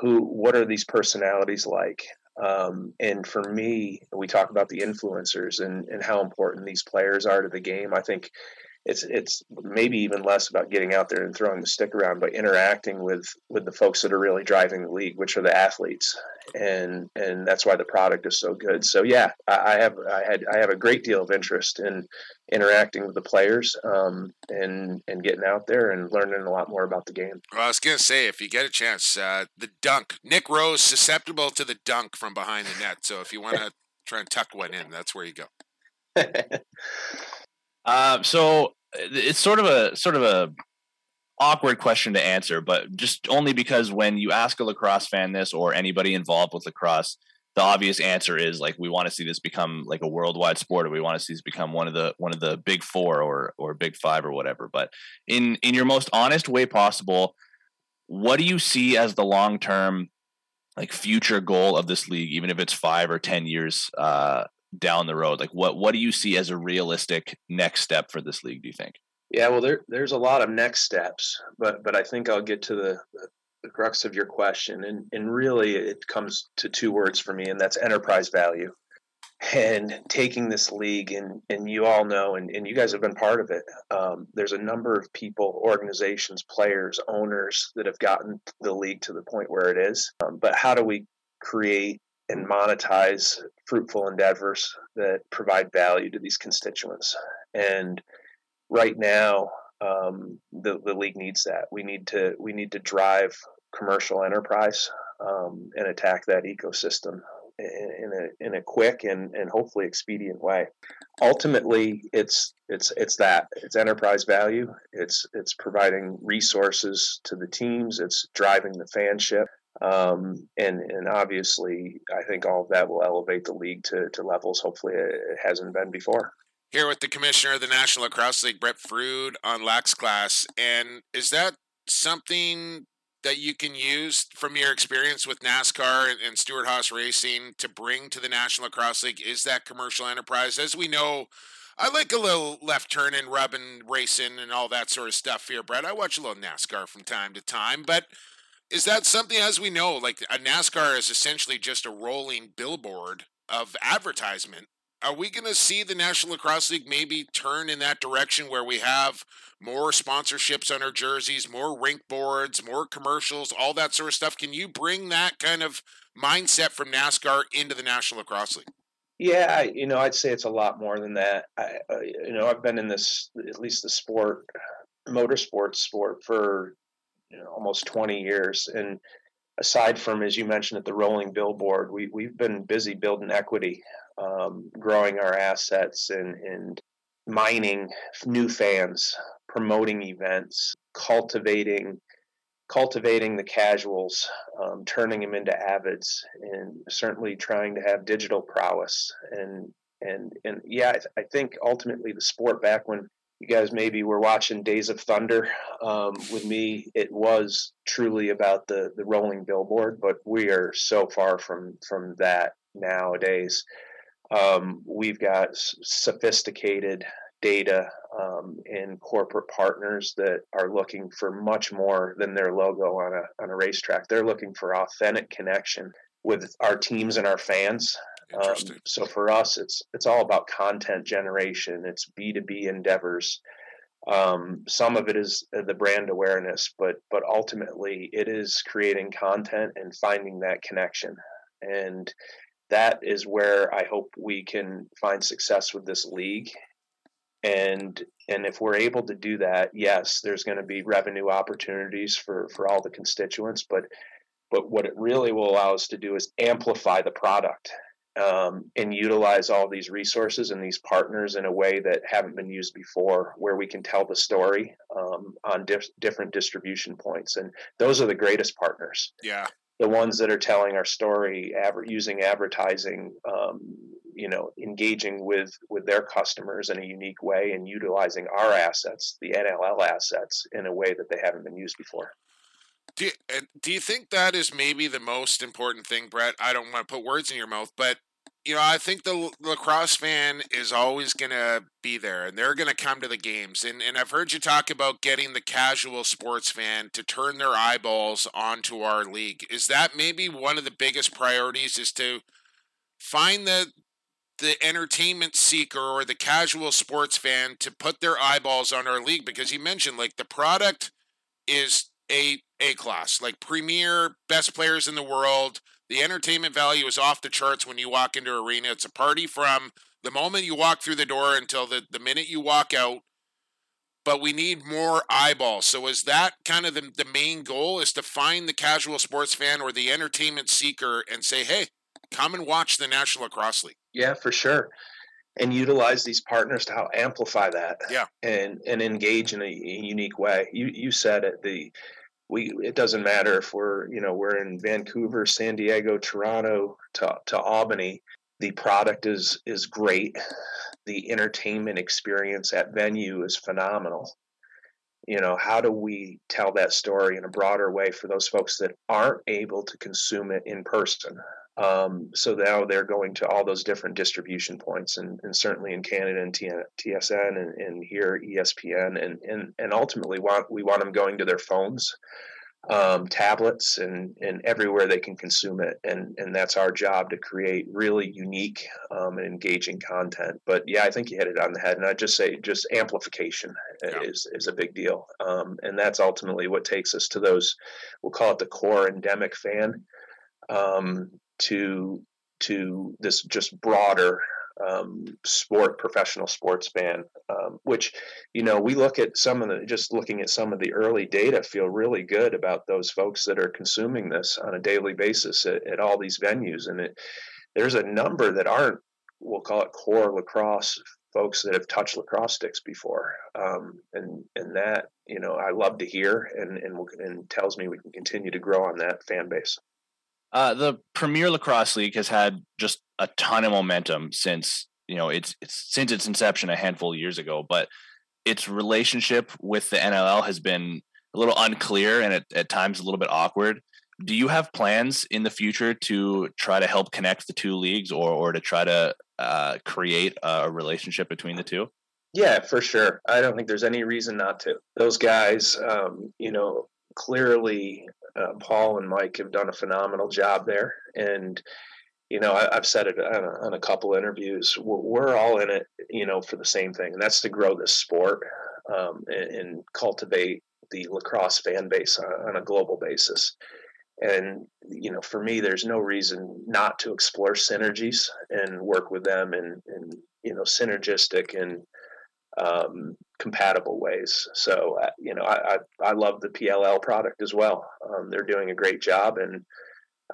Who what are these personalities like? Um, and for me we talk about the influencers and, and how important these players are to the game. I think it's it's maybe even less about getting out there and throwing the stick around, but interacting with with the folks that are really driving the league, which are the athletes, and and that's why the product is so good. So yeah, I, have I had I have a great deal of interest in interacting with the players um, and and getting out there and learning a lot more about the game. Well, I was gonna say if you get a chance, uh, the dunk, Nick Rose susceptible to the dunk from behind the net. So if you want to try and tuck one in, that's where you go. uh, so it's sort of a sort of a awkward question to answer, but just only because when you ask a lacrosse fan this or anybody involved with lacrosse, the obvious answer is like we want to see this become like a worldwide sport or we want to see this become one of the one of the big four or or big five or whatever. But in in your most honest way possible, what do you see as the long term like future goal of this league, even if it's five or ten years uh, down the road? Like what what do you see as a realistic next step for this league, do you think? Yeah, well there there's a lot of next steps, but but I think I'll get to the, the the crux of your question and and really it comes to two words for me and that's enterprise value and taking this league and and you all know and, and you guys have been part of it um, there's a number of people organizations players owners that have gotten the league to the point where it is um, but how do we create and monetize fruitful endeavors that provide value to these constituents. And right now, Um, the the league needs that. We need to we need to drive commercial enterprise um, and attack that ecosystem in a in a quick and, and hopefully expedient way. Ultimately, it's it's it's that it's enterprise value. It's it's providing resources to the teams. It's driving the fanship. Um, and and obviously, I think all of that will elevate the league to, to levels hopefully it hasn't been before. Here with the commissioner of the National Lacrosse League, Brett Frood, on Lax Class, and is that something that you can use from your experience with NASCAR and, and Stewart-Haas Racing to bring to the National Lacrosse League? Is that commercial enterprise? As we know, I like a little left turning, rubbing, racing, and all that sort of stuff here, Brett. I watch a little NASCAR from time to time, but is that something, as we know, like a NASCAR is essentially just a rolling billboard of advertisement? Are we going to see the National Lacrosse League maybe turn in that direction where we have more sponsorships on our jerseys, more rink boards, more commercials, all that sort of stuff? Can you bring that kind of mindset from NASCAR into the National Lacrosse League? Yeah, you know, I'd say it's a lot more than that. I, uh, you know, I've been in this, at least the sport, motorsports sport for you know, almost 20 years. And aside from, as you mentioned, at the rolling billboard, we, we've been busy building equity, um, growing our assets and, and mining new fans, promoting events, cultivating cultivating the casuals, um, turning them into avids, and certainly trying to have digital prowess. And and and yeah, I, th- I think ultimately the sport back when you guys maybe were watching Days of Thunder um, with me. It was truly about the the rolling billboard, but we are so far from from that nowadays. Um, we've got sophisticated data um, and corporate partners that are looking for much more than their logo on a on a racetrack. They're looking for authentic connection with our teams and our fans. Um, so for us, it's it's all about content generation. It's B two B endeavors. Um, some of it is the brand awareness, but but ultimately it is creating content and finding that connection. And that is where I hope we can find success with this league. And and if we're able to do that, yes, there's going to be revenue opportunities for for all the constituents, but but what it really will allow us to do is amplify the product um, and utilize all these resources and these partners in a way that haven't been used before, where we can tell the story um, on dif- different distribution points. And those are the greatest partners. Yeah. The ones that are telling our story, adver- using advertising, um, you know, engaging with with their customers in a unique way, and utilizing our assets, the NLL assets, in a way that they haven't been used before. Do you, do you think that is maybe the most important thing, Brett? I don't want to put words in your mouth, but you know, I think the lacrosse fan is always going to be there and they're going to come to the games. And, and I've heard you talk about getting the casual sports fan to turn their eyeballs onto our league. Is that maybe one of the biggest priorities is to find the the entertainment seeker or the casual sports fan to put their eyeballs on our league because you mentioned like the product is a a class like premier best players in the world the entertainment value is off the charts when you walk into arena. It's a party from the moment you walk through the door until the, the minute you walk out. But we need more eyeballs. So is that kind of the, the main goal is to find the casual sports fan or the entertainment seeker and say, hey, come and watch the National Lacrosse League. Yeah, for sure. And utilize these partners to help amplify that. Yeah. And and engage in a, a unique way. You you said it, the we it doesn't matter if we're you know we're in Vancouver, San Diego, Toronto to, to Albany. The product is is great. The entertainment experience at venue is phenomenal. You know, how do we tell that story in a broader way for those folks that aren't able to consume it in person? Um, so now they're going to all those different distribution points, and, and certainly in Canada and TSN and, and, here ESPN, and, and and ultimately want we want them going to their phones, um, tablets, and and everywhere they can consume it, and and that's our job to create really unique um, and engaging content. But yeah, I think you hit it on the head, and I just say just amplification yeah. is is a big deal, um, and that's ultimately what takes us to those we'll call it the core endemic fan. Um, to to this just broader um, sport, professional sports fan, um, which, you know, we look at some of the, just looking at some of the early data, feel really good about those folks that are consuming this on a daily basis at, at all these venues. And it, there's a number that aren't, we'll call it core lacrosse folks that have touched lacrosse sticks before. Um, and, and that, you know, I love to hear and, and, and tells me we can continue to grow on that fan base. Uh, the Premier Lacrosse League has had just a ton of momentum since you know it's, it's since its inception a handful of years ago, but its relationship with the NLL has been a little unclear and at, at times a little bit awkward. Do you have plans in the future to try to help connect the two leagues, or or to try to uh, create a relationship between the two? Yeah, for sure. I don't think there's any reason not to. Those guys, um, you know, clearly uh, Paul and Mike have done a phenomenal job there, and you know I, have said it on a, on a couple interviews. We're, we're, all in it, you know, for the same thing, and that's to grow this sport um, and, and, cultivate the lacrosse fan base on, on a global basis. And you know, for me, there's no reason not to explore synergies and work with them in, in you know synergistic and um, compatible ways. So uh, you know, I, I, I love the PLL product as well. Um, they're doing a great job, and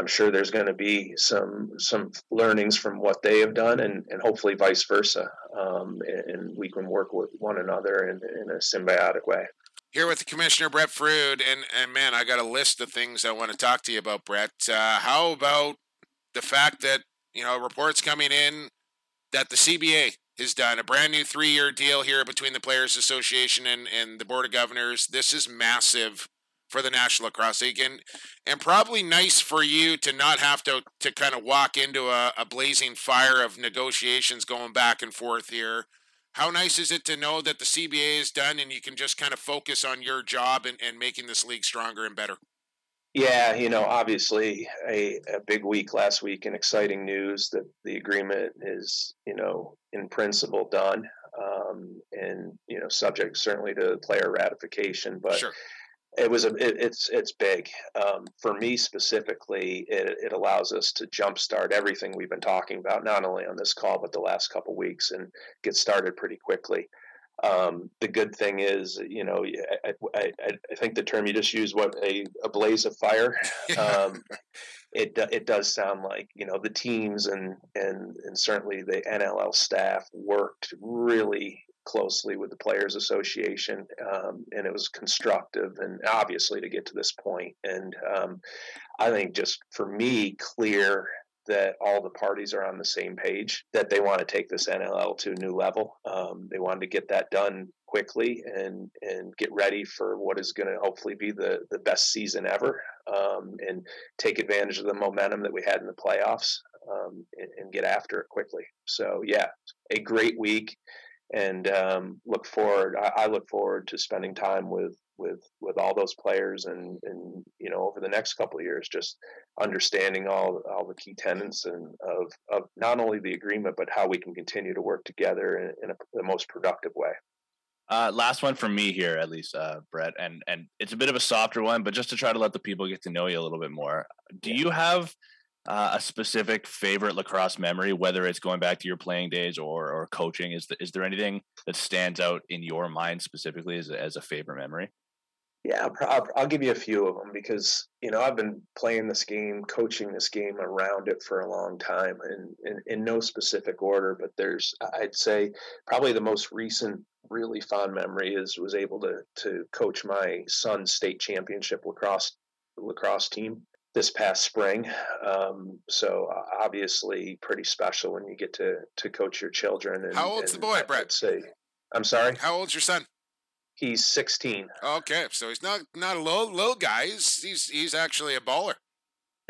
I'm sure there's going to be some some learnings from what they have done, and, and hopefully vice versa. Um, and, and, we can work with one another in, in a symbiotic way. Here with the Commissioner Brett Frood, and and man, I got a list of things I want to talk to you about, Brett. Uh, how about the fact that you know reports coming in that the CBA has done a brand new three year deal here between the Players Association and, and the Board of Governors. This is massive for the National Lacrosse League and, and probably nice for you to not have to, to kind of walk into a, a blazing fire of negotiations going back and forth here. How nice is it to know that the CBA is done and you can just kind of focus on your job and, and making this league stronger and better? Yeah, you know, obviously a, a big week last week and exciting news that the agreement is, you know, in principle done. Um, and, you know, subject certainly to player ratification, but sure. It was a, it, it's, it's big. Um, for me specifically, it, it allows us to jumpstart everything we've been talking about, not only on this call, but the last couple weeks and get started pretty quickly. Um, the good thing is, you know, I, I, I, think the term you just used, what a, a blaze of fire. Um, it it does sound like you know the teams and and and certainly the NLL staff worked really closely with the Players Association, um, and it was constructive and obviously to get to this point. And um, I think just for me, clear that all the parties are on the same page that they want to take this NLL to a new level. Um, they wanted to get that done quickly and and get ready for what is going to hopefully be the the best season ever, um, and take advantage of the momentum that we had in the playoffs um, and, and, get after it quickly. So yeah, a great week, and um, look forward. I, I look forward to spending time with with with all those players and and you know over the next couple of years just understanding all all the key tenets and of of not only the agreement but how we can continue to work together in, in a, the most productive way uh, last one from me here at least uh, brett and and it's a bit of a softer one but just to try to let the people get to know you a little bit more do you have uh, a specific favorite lacrosse memory, whether it's going back to your playing days or or coaching? Is the, is there anything that stands out in your mind specifically as a, as a favorite memory? Yeah, I'll, I'll, give you a few of them because you know I've been playing this game, coaching this game around it for a long time, and in, in no specific order. But there's, I'd say, probably the most recent, really fond memory is was able to to coach my son's state championship lacrosse lacrosse team this past spring. Um, so obviously, pretty special when you get to to coach your children. And, How old's and the boy, Brett? Say, I'm sorry. How old's your son? He's 16. Okay, so he's not not a little little guy. He's he's, he's actually a baller.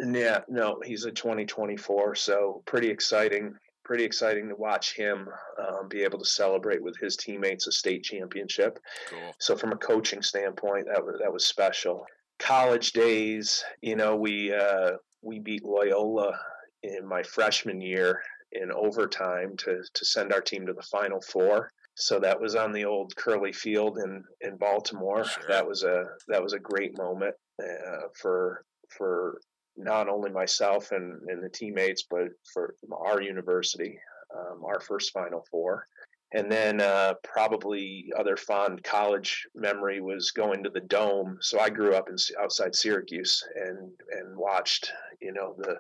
Yeah, no, he's a 2024, so pretty exciting. Pretty exciting to watch him um, be able to celebrate with his teammates a state championship. Cool. So from a coaching standpoint, that was that was special. College days, you know, we uh, we beat Loyola in my freshman year in overtime to to send our team to the Final Four so that was on the old Curley Field in in Baltimore. Sure. That was a that was a great moment uh, for for not only myself and, and the teammates, but for our university. um, our first Final Four. And then uh, probably other fond college memory was going to the dome. So I grew up in outside Syracuse and and watched you know the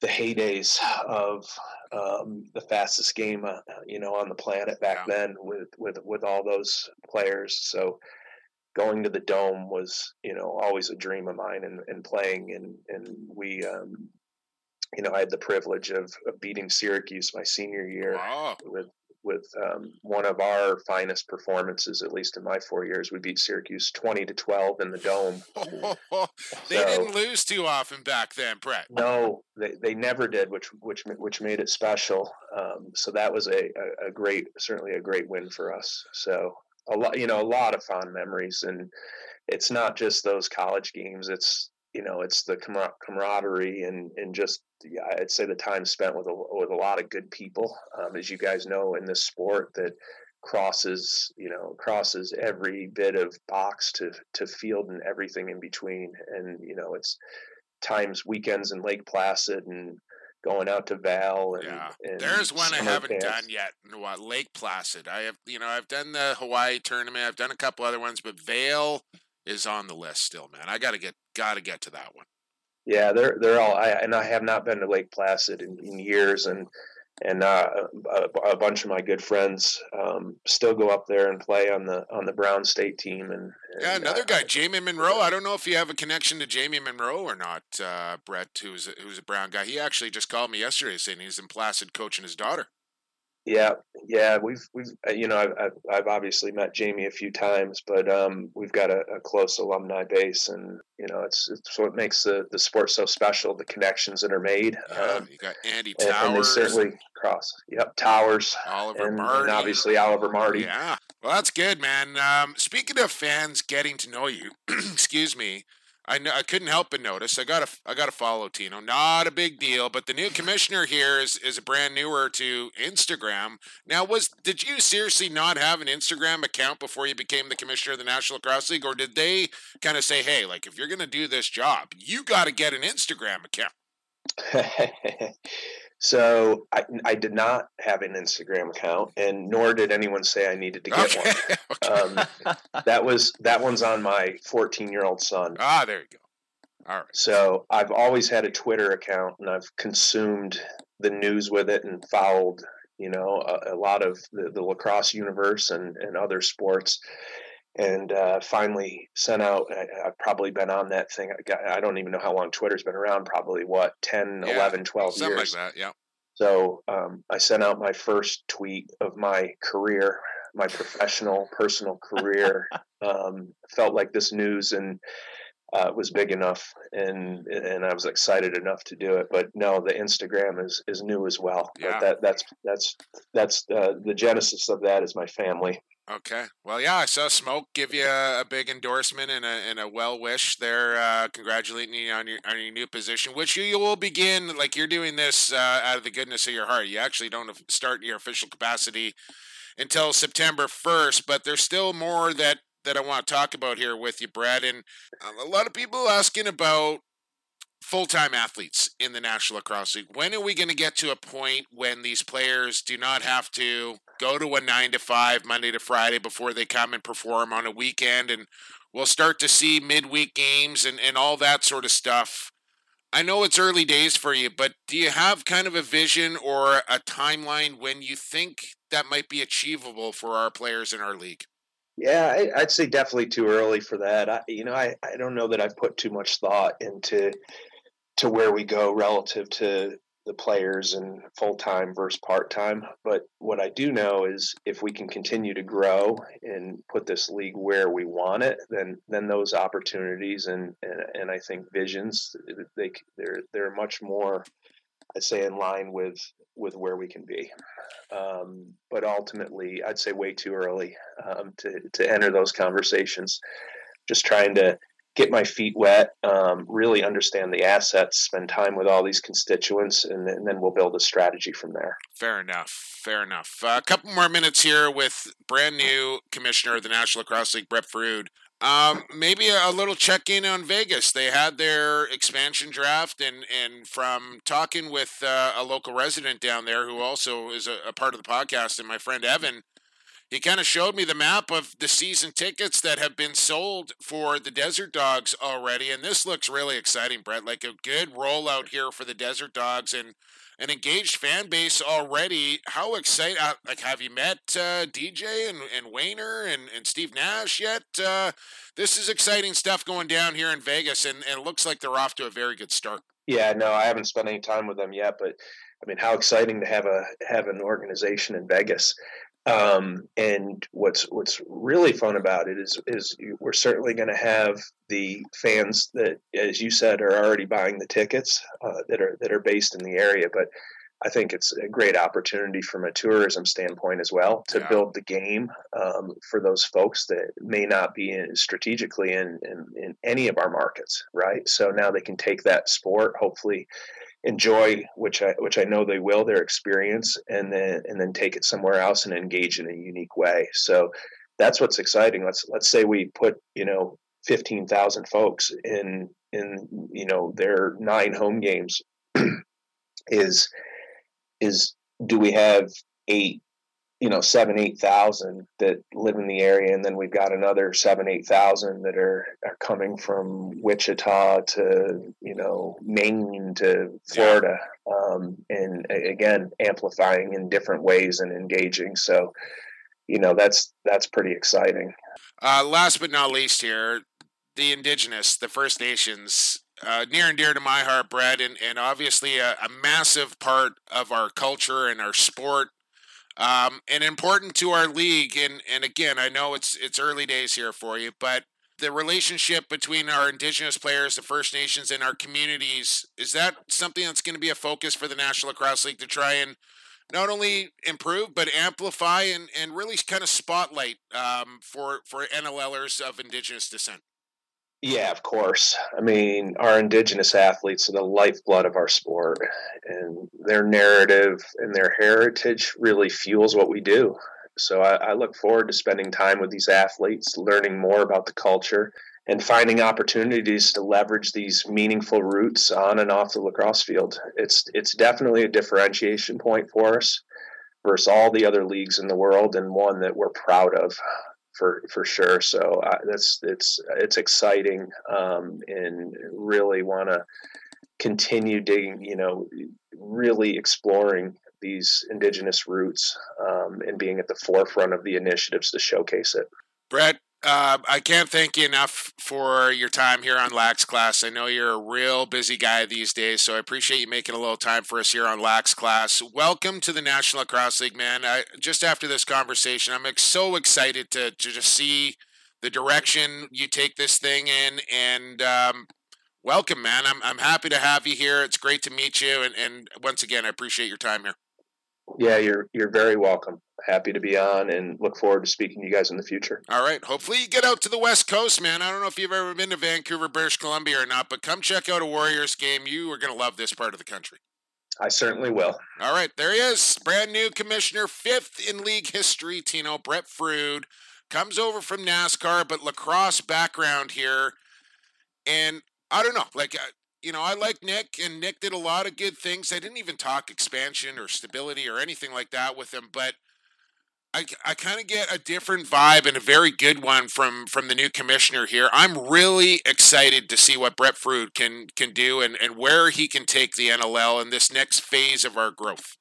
the heydays of um, the fastest game uh, you know on the planet back yeah. then with with with all those players. So going to the dome was you know always a dream of mine and, and playing and and we um, you know I had the privilege of, of beating Syracuse my senior year wow. with with um, one of our finest performances, at least in my four years. We beat Syracuse twenty to twelve in the dome. they so, didn't lose too often back then, Brett. No, they, they never did, which which which made it special. Um, so that was a, a, a, great, certainly a great win for us. So a lot, you know, a lot of fond memories, and it's not just those college games. It's you know, it's the camaraderie and and just I'd say the time spent with a with a lot of good people. Um, as you guys know, in this sport, that crosses you know crosses every bit of box to to field and everything in between. And you know, it's times weekends in Lake Placid and going out to Vail. And, yeah, and there's one I haven't done yet. What Lake Placid? I have you know I've done the Hawaii tournament. I've done a couple other ones, but Vail is on the list still, man. I got to get got to get to that one. Yeah, they're they're all. I, and I have not been to Lake Placid in, in years, and and uh, a, a, bunch of my good friends um, still go up there and play on the on the Brown State team. And, and yeah, another uh, guy, Jamie Monroe. I don't know if you have a connection to Jamie Monroe or not, uh, Brett, who's a, who's a Brown guy. He actually just called me yesterday saying he's in Placid coaching his daughter. Yeah, yeah, we've we've uh, you know I've I've obviously met Jamie a few times, but um, we've got a, a, close alumni base, and you know it's it's what makes the, the sport so special. The connections that are made. Yeah, um, you got Andy Towers, and, and, they certainly cross. Yep, Towers, Oliver and, Marty, and obviously Oliver Marty. Yeah, well, that's good, man. Um, speaking of fans getting to know you, excuse me. I, I couldn't help but notice. I got to I got to follow Tino. Not a big deal, but the new commissioner here is is a brand newer to Instagram. Now, was did you seriously not have an Instagram account before you became the commissioner of the National Lacrosse League, or did they kind of say, "Hey, like if you're to do this job, you got to get an Instagram account"? So I, I did not have an Instagram account, and nor did anyone say I needed to get okay. one. Um, that was that one's on my 14 year old son. Ah, there you go. All right. So I've always had a Twitter account, and I've consumed the news with it and followed, you know, a, a lot of the, the lacrosse universe and, and other sports and uh, finally sent out I, have probably been on that thing I, got, I, don't even know how long twitter's been around probably what 10 yeah, 11 12 something years like that yeah so um, i sent out my first tweet of my career my professional personal career um, felt like this news and uh, was big enough and and I was excited enough to do it. But no, the Instagram is is new as well. Yeah. But that that's that's that's uh, the genesis of that is my family. Okay. Well, yeah, I saw Smoke give you a, a big endorsement and a, and a well wish there, uh, congratulating you on your on your new position, which you, you will begin like you're doing this uh, out of the goodness of your heart. You actually don't start in your official capacity until September first, but there's still more that that I want to talk about here with you, Brad. And um, a lot of people asking about full time athletes in the National Lacrosse League. When are we going to get to a point when these players do not have to go to a nine to five Monday to Friday before they come and perform on a weekend? And we'll start to see midweek games and, and all that sort of stuff. I know it's early days for you, but do you have kind of a vision or a timeline when you think that might be achievable for our players in our league? Yeah, I, would say definitely too early for that. I, you know, I, I don't know that I've put too much thought into to where we go relative to the players and full time versus part time. But what I do know is if we can continue to grow and put this league where we want it, then then those opportunities and and, and I think visions they they're they're much more I'd say in line with with where we can be. Um, but ultimately, I'd say way too early um, to to enter those conversations. Just trying to get my feet wet, um, really understand the assets, spend time with all these constituents, and, and, then we'll build a strategy from there. Fair enough. Fair enough. Uh, a couple more minutes here with brand new commissioner of the National Lacrosse League, Brett Frood. Um, maybe a, little check in on Vegas. They had their expansion draft, and and from talking with uh, a local resident down there who also is a, a part of the podcast, and my friend Evan, he kind of showed me the map of the season tickets that have been sold for the Desert Dogs already, and this looks really exciting, Brett. Like a good rollout here for the Desert Dogs, and an engaged fan base already. How excited! Uh, like, have you met uh, DJ and, and Wayner and, and Steve Nash yet? Uh, this is exciting stuff going down here in Vegas, and, and it looks like they're off to a very good start. Yeah, no, I haven't spent any time with them yet, but I mean, how exciting to have a have an organization in Vegas. Um, and what's what's really fun about it is is we're certainly going to have the fans that, as you said, are already buying the tickets uh, that are that are based in the area. But I think it's a great opportunity from a tourism standpoint as well to Yeah. build the game um, for those folks that may not be in, strategically in, in in any of our markets, right? So now they can take that sport, hopefully enjoy which I which I know they will their experience and then and then take it somewhere else and engage in a unique way. So that's what's exciting. Let's let's say we put, you know, 15,000 folks in in you know their nine home games is is do we have eight you know seven eight thousand that live in the area and then we've got another seven eight thousand that are are coming from wichita to you know maine to florida um, and again amplifying in different ways and engaging. So you know that's that's pretty exciting. Uh, last but not least, here, the Indigenous, the First Nations, uh, near and dear to my heart, Brad, and, and obviously a, a massive part of our culture and our sport, um, and important to our league. And, and again, I know it's it's early days here for you, but the relationship between our Indigenous players, the First Nations, and our communities is that something that's going to be a focus for the National Lacrosse League to try and not only improve but amplify and, and really kind of spotlight um, for for NLLers of Indigenous descent. Yeah, of course. I mean, our indigenous athletes are the lifeblood of our sport, and their narrative and their heritage really fuels what we do. So I, I look forward to spending time with these athletes, learning more about the culture, and finding opportunities to leverage these meaningful roots on and off the lacrosse field. It's it's definitely a differentiation point for us versus all the other leagues in the world, and one that we're proud of for for sure. So uh, that's it's it's exciting, um, and really want to continue digging. You know, really exploring these indigenous roots um, and being at the forefront of the initiatives to showcase it. Brett, uh, I can't thank you enough for your time here on Lax Class. I know you're a real busy guy these days, so I appreciate you making a little time for us here on Lax Class. Welcome to the National Lacrosse League, man. I, just after this conversation, I'm ex- so excited to, to just see the direction you take this thing in, and um, welcome, man. I'm I'm happy to have you here. It's great to meet you, and, and once again, I appreciate your time here. Yeah, you're you're very welcome. Happy to be on, and look forward to speaking to you guys in the future. All right. Hopefully you get out to the West Coast, man. I don't know if you've ever been to Vancouver, British Columbia or not, but come check out a Warriors game. You are going to love this part of the country. I certainly will. All right. There he is. Brand new commissioner, fifth in league history, Tino. Brett Frood comes over from NASCAR, but lacrosse background here. And I don't know. Like, uh, you know, I like Nick, and Nick did a lot of good things. I didn't even talk expansion or stability or anything like that with him, but I, I kind of get a different vibe and a very good one from from the new commissioner here. I'm really excited to see what Brett Frood can can do and, and where he can take the NLL in this next phase of our growth.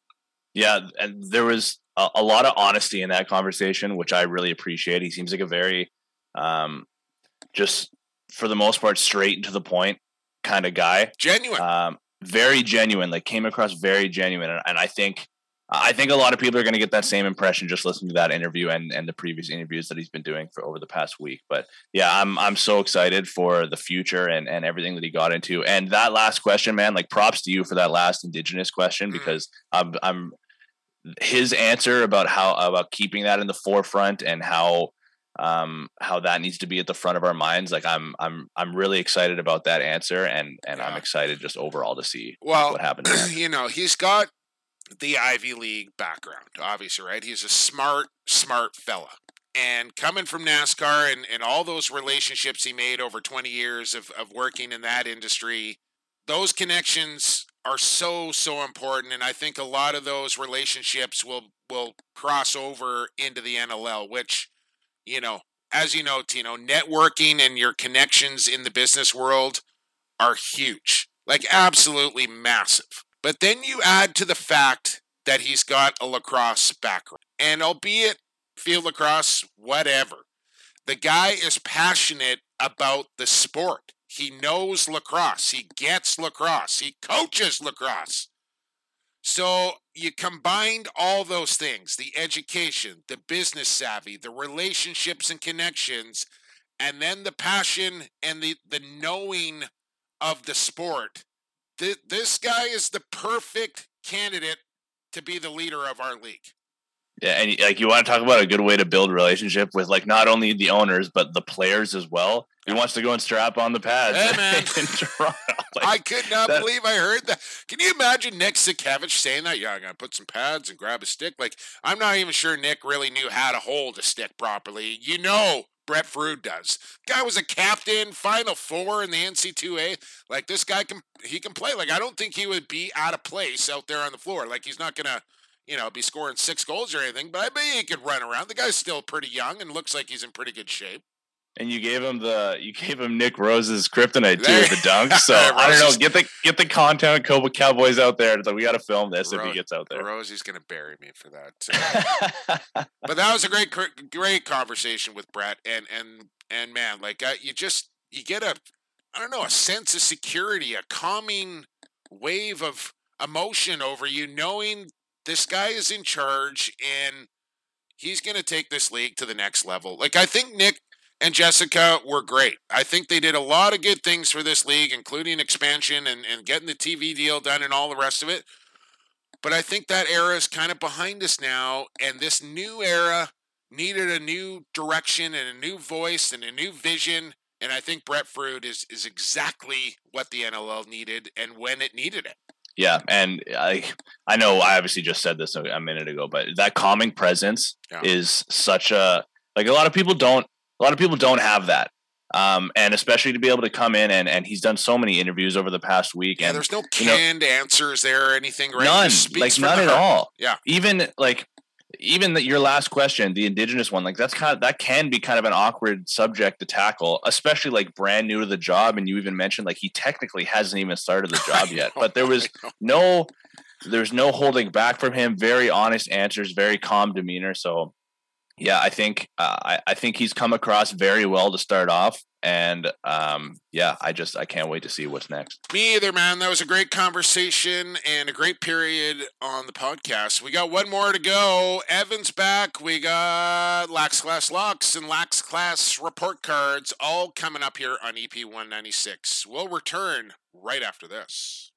Yeah, and there was a, a lot of honesty in that conversation, which I really appreciate. He seems like a very, um, just for the most part, straight and to the point kind of guy. Genuine. Um, very genuine, like came across very genuine, and, and I think I think a lot of people are going to get that same impression just listening to that interview and and the previous interviews that he's been doing for over the past week. But yeah, I'm I'm so excited for the future and and everything that he got into. And that last question, man, like props to you for that last indigenous question Mm. because I'm I'm his answer about how about keeping that in the forefront and how um how that needs to be at the front of our minds like i'm i'm i'm really excited about that answer and and i'm excited just overall to see Well, what happens you know, he's got the Ivy League background, obviously, right? He's a smart, smart fella. And coming from NASCAR and, and all those relationships he made over 20 years of, of working in that industry, those connections are so, so important. And I think a lot of those relationships will will cross over into the NLL, which, you know, as you know, Tino, networking and your connections in the business world are huge. Like absolutely massive. But then you add to the fact that he's got a lacrosse background. And albeit field lacrosse, whatever, the guy is passionate about the sport. He knows lacrosse. He gets lacrosse. He coaches lacrosse. So you combined all those things the education, the business savvy, the relationships and connections, and then the passion and the, the knowing of the sport. Th- this guy is the perfect candidate to be the leader of our league. Yeah, and like you want to talk about a good way to build relationship with like not only the owners but the players as well. He wants to go and strap on the pads. Hey, man. in Toronto. Like, I could not that- believe I heard that. Can you imagine Nick Sakiewicz saying that? Yeah, I'm gonna put some pads and grab a stick. Like I'm not even sure Nick really knew how to hold a stick properly. You know, Brett Frood does. Guy was a captain, Final Four in the NC2A. Like this guy can he can play. Like I don't think he would be out of place out there on the floor. Like he's not gonna. You know, be scoring six goals or anything, but I bet he could run around. The guy's still pretty young and looks like he's in pretty good shape. And you gave him the you gave him Nick Rose's kryptonite too There- with the dunk. So I don't know. Get the get the content Cobra Cowboys out there. Like we got to film this if Ro- he gets out there. Rosie's gonna bury me for that. but that was a great great conversation with Brett and and and man like uh, you just you get a I don't know a sense of security a calming wave of emotion over you knowing this guy is in charge and he's going to take this league to the next level like I think Nick and Jessica were great. I think they did a lot of good things for this league, including expansion and, and getting the TV deal done and all the rest of it. But I think that era is kind of behind us now, and this new era needed a new direction and a new voice and a new vision. And I think Brett Frood is is exactly what the NLL needed and when it needed it. Yeah, and I I know I obviously just said this a, a minute ago, but that calming presence Yeah. is such a like a lot of people don't a lot of people don't have that. Um, and especially to be able to come in and, and he's done so many interviews over the past week Yeah, and there's no you know- canned answers there or anything, right? none like none at heart. all Yeah. even like even the, your last question the indigenous one like that's kind of that can be kind of an awkward subject to tackle especially like brand new to the job and you even mentioned like he technically hasn't even started the job yet but there was know. no there's no holding back from him very honest answers very calm demeanor so yeah i think uh, I, I think he's come across very well to start off and um yeah i just i can't wait to see what's next Me either, man. That was a great conversation and a great period on the podcast. We got one more to go. Evan's back. We got Lax Class Locks and Lax Class report cards all coming up here on EP 196. We'll return right after this.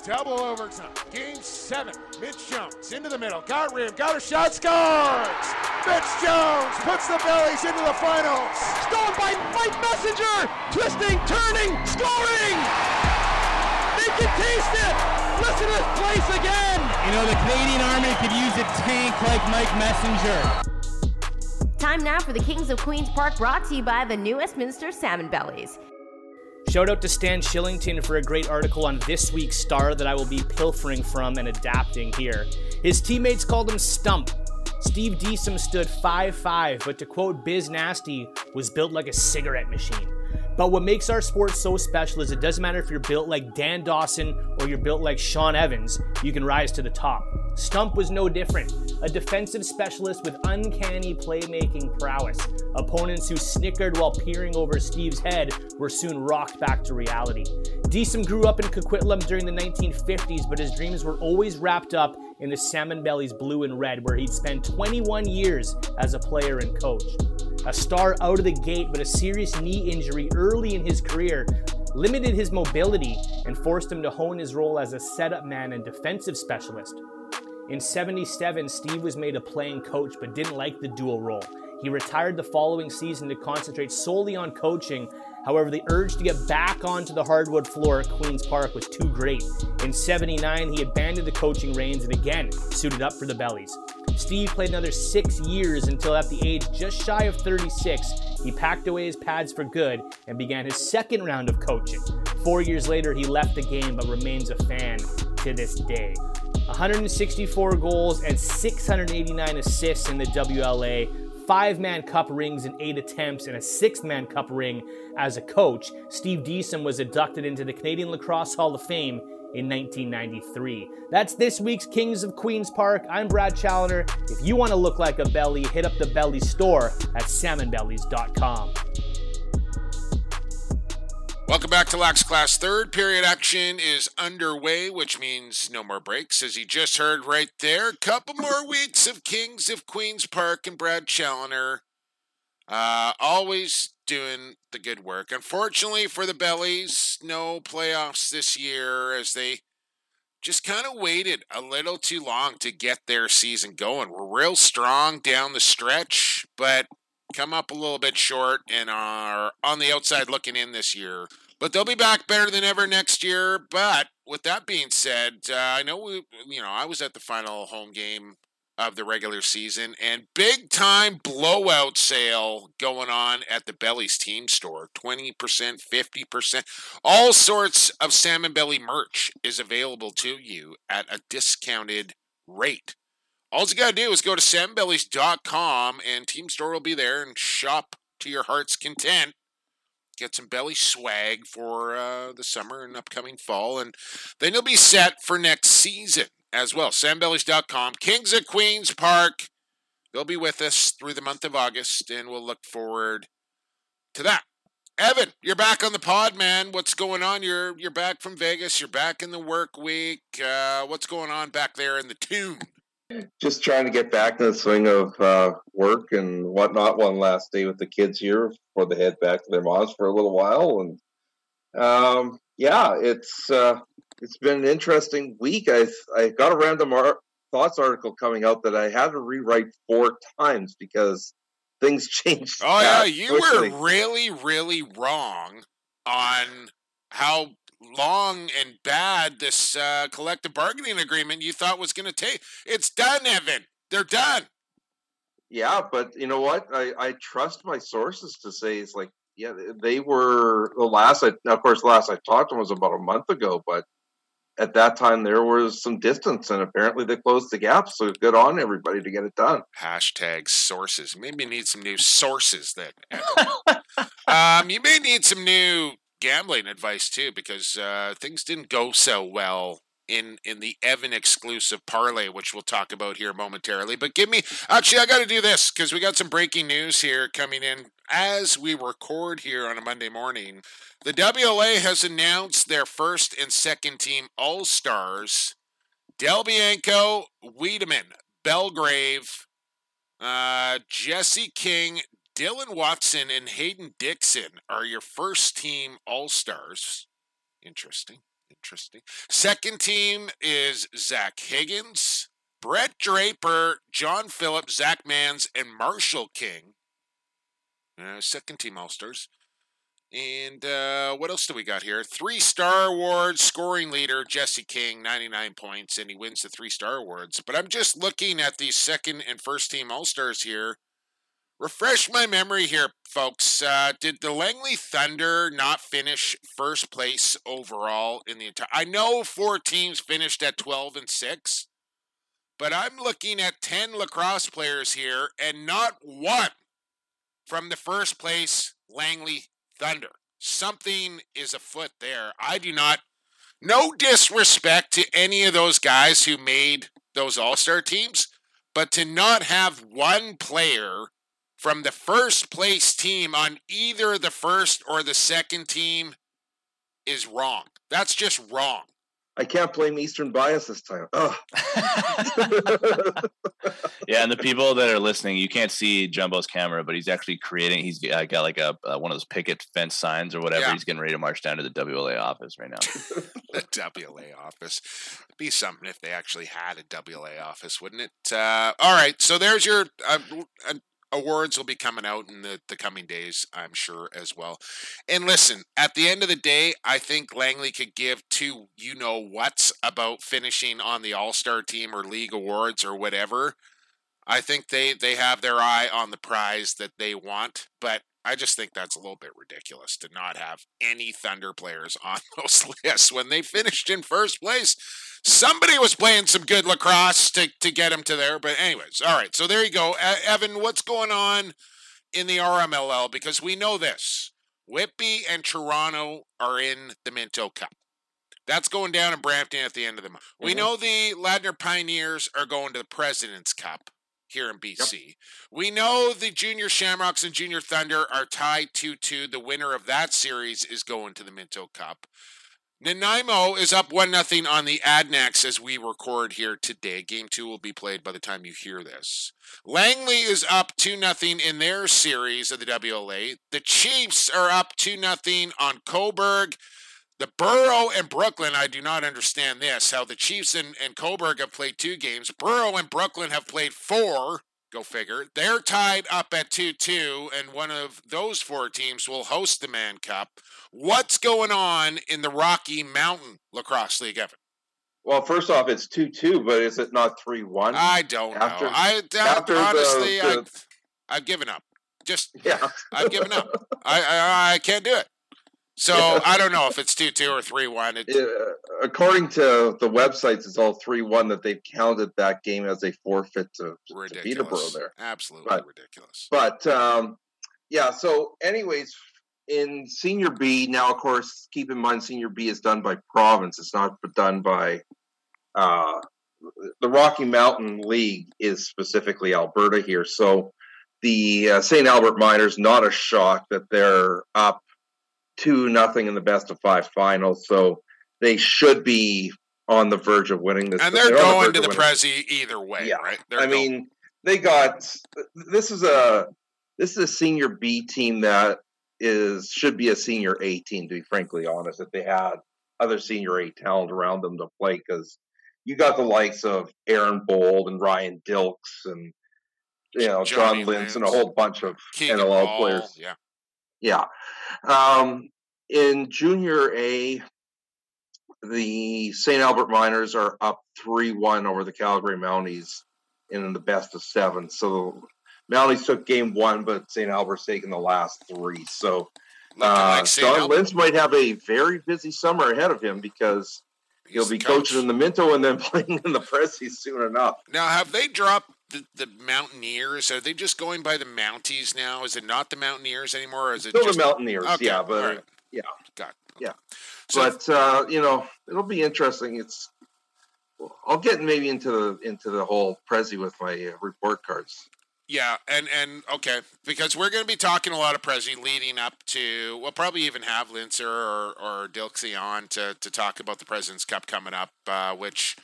Double overtime. Game seven. Mitch Jones into the middle. Got rim. Got a shot. Scores! Mitch Jones puts the bellies into the finals. Stolen by Mike Messenger. Twisting, turning, scoring! They can taste it! Listen to this place again! You know, the Canadian Army could use a tank like Mike Messenger. Time now for the Kings of Queens Park brought to you by the New Westminster Salmon Bellies. Shout out to Stan Shillington for a great article on this week's Star that I will be pilfering from and adapting here. His teammates called him Stump. Steve Deesum stood 5'5, but to quote Biz Nasty, was built like a cigarette machine. But what makes our sport so special is it doesn't matter if you're built like Dan Dawson or you're built like Sean Evans, you can rise to the top. Stump was no different. A defensive specialist with uncanny playmaking prowess. Opponents who snickered while peering over Steve's head were soon rocked back to reality. Deesum grew up in Coquitlam during the 1950s, but his dreams were always wrapped up in the Salmon Bellies blue and red, where he'd spent 21 years as a player and coach. A star out of the gate, but a serious knee injury early in his career limited his mobility and forced him to hone his role as a setup man and defensive specialist. In 77, Steve was made a playing coach but didn't like the dual role. He retired the following season to concentrate solely on coaching. However, the urge to get back onto the hardwood floor at Queen's Park was too great. In 79, he abandoned the coaching reins and again suited up for the Bellies. Steve played another six years until, at the age just shy of 36, he packed away his pads for good and began his second round of coaching. Four years later, he left the game but remains a fan to this day. 164 goals and 689 assists in the WLA, five Mann Cup rings in eight attempts, and a sixth Mann Cup ring as a coach. Steve Deesum was inducted into the Canadian Lacrosse Hall of Fame in 1993. That's this week's Kings of Queens Park. I'm Brad Challoner. If you want to look like a belly, hit up the Belly store at salmonbellies.com. Welcome back to Lax Class. Third period action is underway, which means no more breaks, as you just heard right there. A couple more weeks of Kings of Queens Park and Brad Challoner. Uh, always doing the good work. Unfortunately for the Bellies, no playoffs this year as they just kind of waited a little too long to get their season going. We're real strong down the stretch, but come up a little bit short and are on the outside looking in this year. But they'll be back better than ever next year. But with that being said, uh, I know we, you know, I was at the final home game of the regular season and big time blowout sale going on at the Belly's team store 20% 50% all sorts of salmon belly merch is available to you at a discounted rate all you got to do is go to salmonbellies.com and Team Store will be there and shop to your heart's content. Get some belly swag for uh, the summer and upcoming fall, and then you'll be set for next season as well. Salmonbellies.com. Kings of Queens Park. They'll be with us through the month of August, and we'll look forward to that. Evan, you're back on the pod, man. What's going on? You're you're back from Vegas. You're back in the work week. Uh, what's going on back there in the tune? Just trying to get back in the swing of uh, work and whatnot. One last day with the kids here before they head back to their moms for a little while, and um, yeah, it's uh, it's been an interesting week. I I got a random ar- thoughts article coming out that I had to rewrite four times because things changed. Oh yeah, you quickly. were really really wrong on how long and bad this uh, collective bargaining agreement you thought was going to take. It's done, Evan. They're done. Yeah, but you know what? I, I trust my sources to say it's like, yeah, they were the last. I, of course, the last I talked to them was about a month ago, but at that time there was some distance, and apparently they closed the gap. So good on everybody to get it done. Hashtag sources. Maybe need some new sources then. um, you may need some new gambling advice too, because uh, things didn't go so well in in the Evan exclusive parlay, which we'll talk about here momentarily. But give me actually, I got to do this because we got some breaking news here coming in as we record here on a Monday morning. The WLA has announced their first and second team All Stars: Del Bianco, Wiedemann, Belgrave, uh, Jesse King, Dylan Watson and Hayden Dixon are your first team All Stars. Interesting. Interesting. Second team is Zach Higgins, Brett Draper, John Phillips, Zach Mans, and Marshall King. Uh, second team All Stars. And uh, what else do we got here? Three star awards, scoring leader, Jesse King, 99 points, and he wins the three star awards. But I'm just looking at the second and first team All Stars here refresh my memory here, folks. Uh, did the Langley Thunder not finish first place overall in the entire? I know four teams finished at twelve and six, but I'm looking at ten lacrosse players here, and not one from the first place Langley Thunder. Something is afoot there. I do not. No disrespect to any of those guys who made those All Star teams, but to not have one player from the first place team on either the first or the second team is wrong. That's just wrong. I can't blame Eastern bias this time. yeah, and the people that are listening, you can't see Jumbo's camera, but he's actually creating. He's got like a uh, one of those picket fence signs or whatever. Yeah. He's getting ready to march down to the WLA office right now. the WLA office. It'd be something if they actually had a WLA office, wouldn't it? Uh, all right, so there's your uh, awards will be coming out in the, the coming days, I'm sure, as well. And listen, at the end of the day, I think Langley could give two you know what's about finishing on the All Star team or league awards or whatever. I think they they have their eye on the prize that they want, but I just think that's a little bit ridiculous to not have any Thunder players on those lists when they finished in first place. Somebody was playing some good lacrosse to, to get them to there. But, anyways, all right. So there you go. Uh, Evan, what's going on in the RMLL? Because we know this Whitby and Toronto are in the Minto Cup. That's going down in Brampton at the end of the month. Mm-hmm. We know the Ladner Pioneers are going to the President's Cup here in BC. Yep. We know the Junior Shamrocks and Junior Thunder are tied 2 2. The winner of that series is going to the Minto Cup. Nanaimo is up 1 0 on the Adanacs as we record here today. Game 2 will be played by the time you hear this. Langley is up 2 0 in their series of the WLA. The Chiefs are up 2 0 on Cobourg. The Borough and Brooklin, I do not understand this. How the Chiefs and, and Cobourg have played two games. Borough and Brooklin have played four. Go figure. They're tied up at 2 2, and one of those four teams will host the Mann Cup. What's going on in the Rocky Mountain Lacrosse League, Evan? Well, first off, it's 2 2, but is it not 3 1? I don't after, know. I, after honestly, the, the... I, I've given up. Just, yeah. I've given up. I, I, I can't do it. So I don't know if it's two two or three one. Yeah, according to the websites, it's all three one that they've counted that game as a forfeit to, to Peterborough there. Absolutely but, ridiculous. But um, yeah, so anyways, in Senior B now, of course, keep in mind Senior B is done by province. It's not done by uh, the Rocky Mountain League is specifically Alberta here. So the uh, St. Albert Miners, not a shock that they're up two nothing in the best of five final, so they should be on the verge of winning this. And they're, they're going the to the Prezi either way, yeah. right? They're I going. mean, they got this is a this is a senior B team that is should be a senior A team. To be frankly honest, if they had other senior A talent around them to play, because you got the likes of Aaron Bold and Ryan Dilks and you know Johnny John Lintz and a whole bunch of Keegan NLL Bal, players. Yeah, yeah. Um, in junior A, the St. Albert Miners are up 3 1 over the Calgary Mounties in the best of seven. So the Mounties took game one, but St. Albert's taken the last three. So uh, like Don might have a very busy summer ahead of him because he'll be coaching in the Minto and then playing in the Prezi soon enough. Now, have they dropped the, the Mountaineers? Are they just going by the Mounties now? Is it not the Mountaineers anymore? Or is it still just... the Mountaineers? Okay. Yeah, but right. yeah, got okay. yeah. So but uh, you know, it'll be interesting. It's I'll get maybe into the into the whole Prezi with my uh, report cards. Yeah, and and okay, because we're going to be talking a lot of Prezi leading up to. We'll probably even have Linzer or or Dilksey on to to talk about the President's Cup coming up, uh, which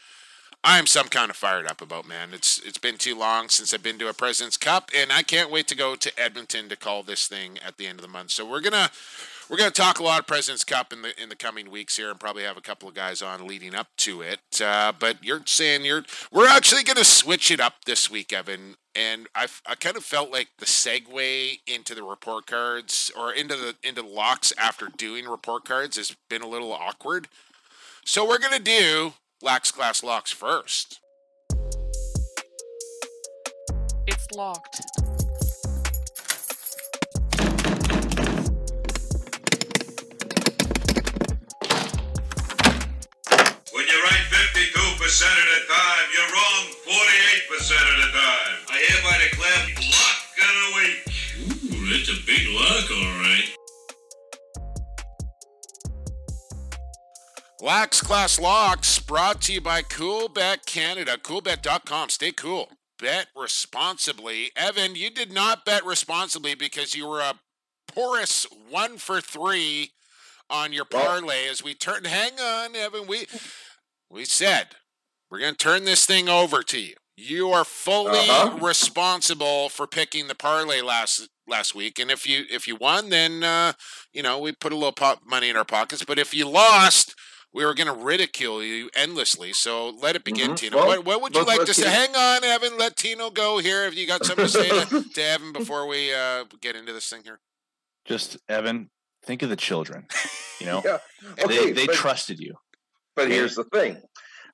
I'm some kind of fired up about, man. It's it's been too long since I've been to a President's Cup, and I can't wait to go to Edmonton to call this thing at the end of the month. So we're gonna we're gonna talk a lot of President's Cup in the in the coming weeks here, and probably have a couple of guys on leading up to it. Uh, but you're saying you're we're actually gonna switch it up this week, Evan. And I, I kind of felt like the segue into the report cards or into the into the locks after doing report cards has been a little awkward. So we're gonna do Lax Class locks first. It's locked. When you're right 52% of the time, you're wrong 48% of the time. I hereby declare lock of the week. Ooh, that's a big lock, all right. Lax Class Locks brought to you by Coolbet Canada. Coolbet.com. Stay cool. Bet responsibly. Evan, you did not bet responsibly because you were a porous one for three on your parlay as we turned. Hang on, Evan. We we said we're going to turn this thing over to you. You are fully uh-huh. responsible for picking the parlay last last week, and if you if you won, then uh, you know we put a little pop money in our pockets. But if you lost, we were going to ridicule you endlessly. So let it begin, mm-hmm. Tino. Well, what, what, would you like to say? Hang on, Evan. Let Tino go here. Have you got something to say to, to Evan before we uh, get into this thing here? Just Evan, think of the children. You know, yeah. okay, they, they but, trusted you. But here's the thing: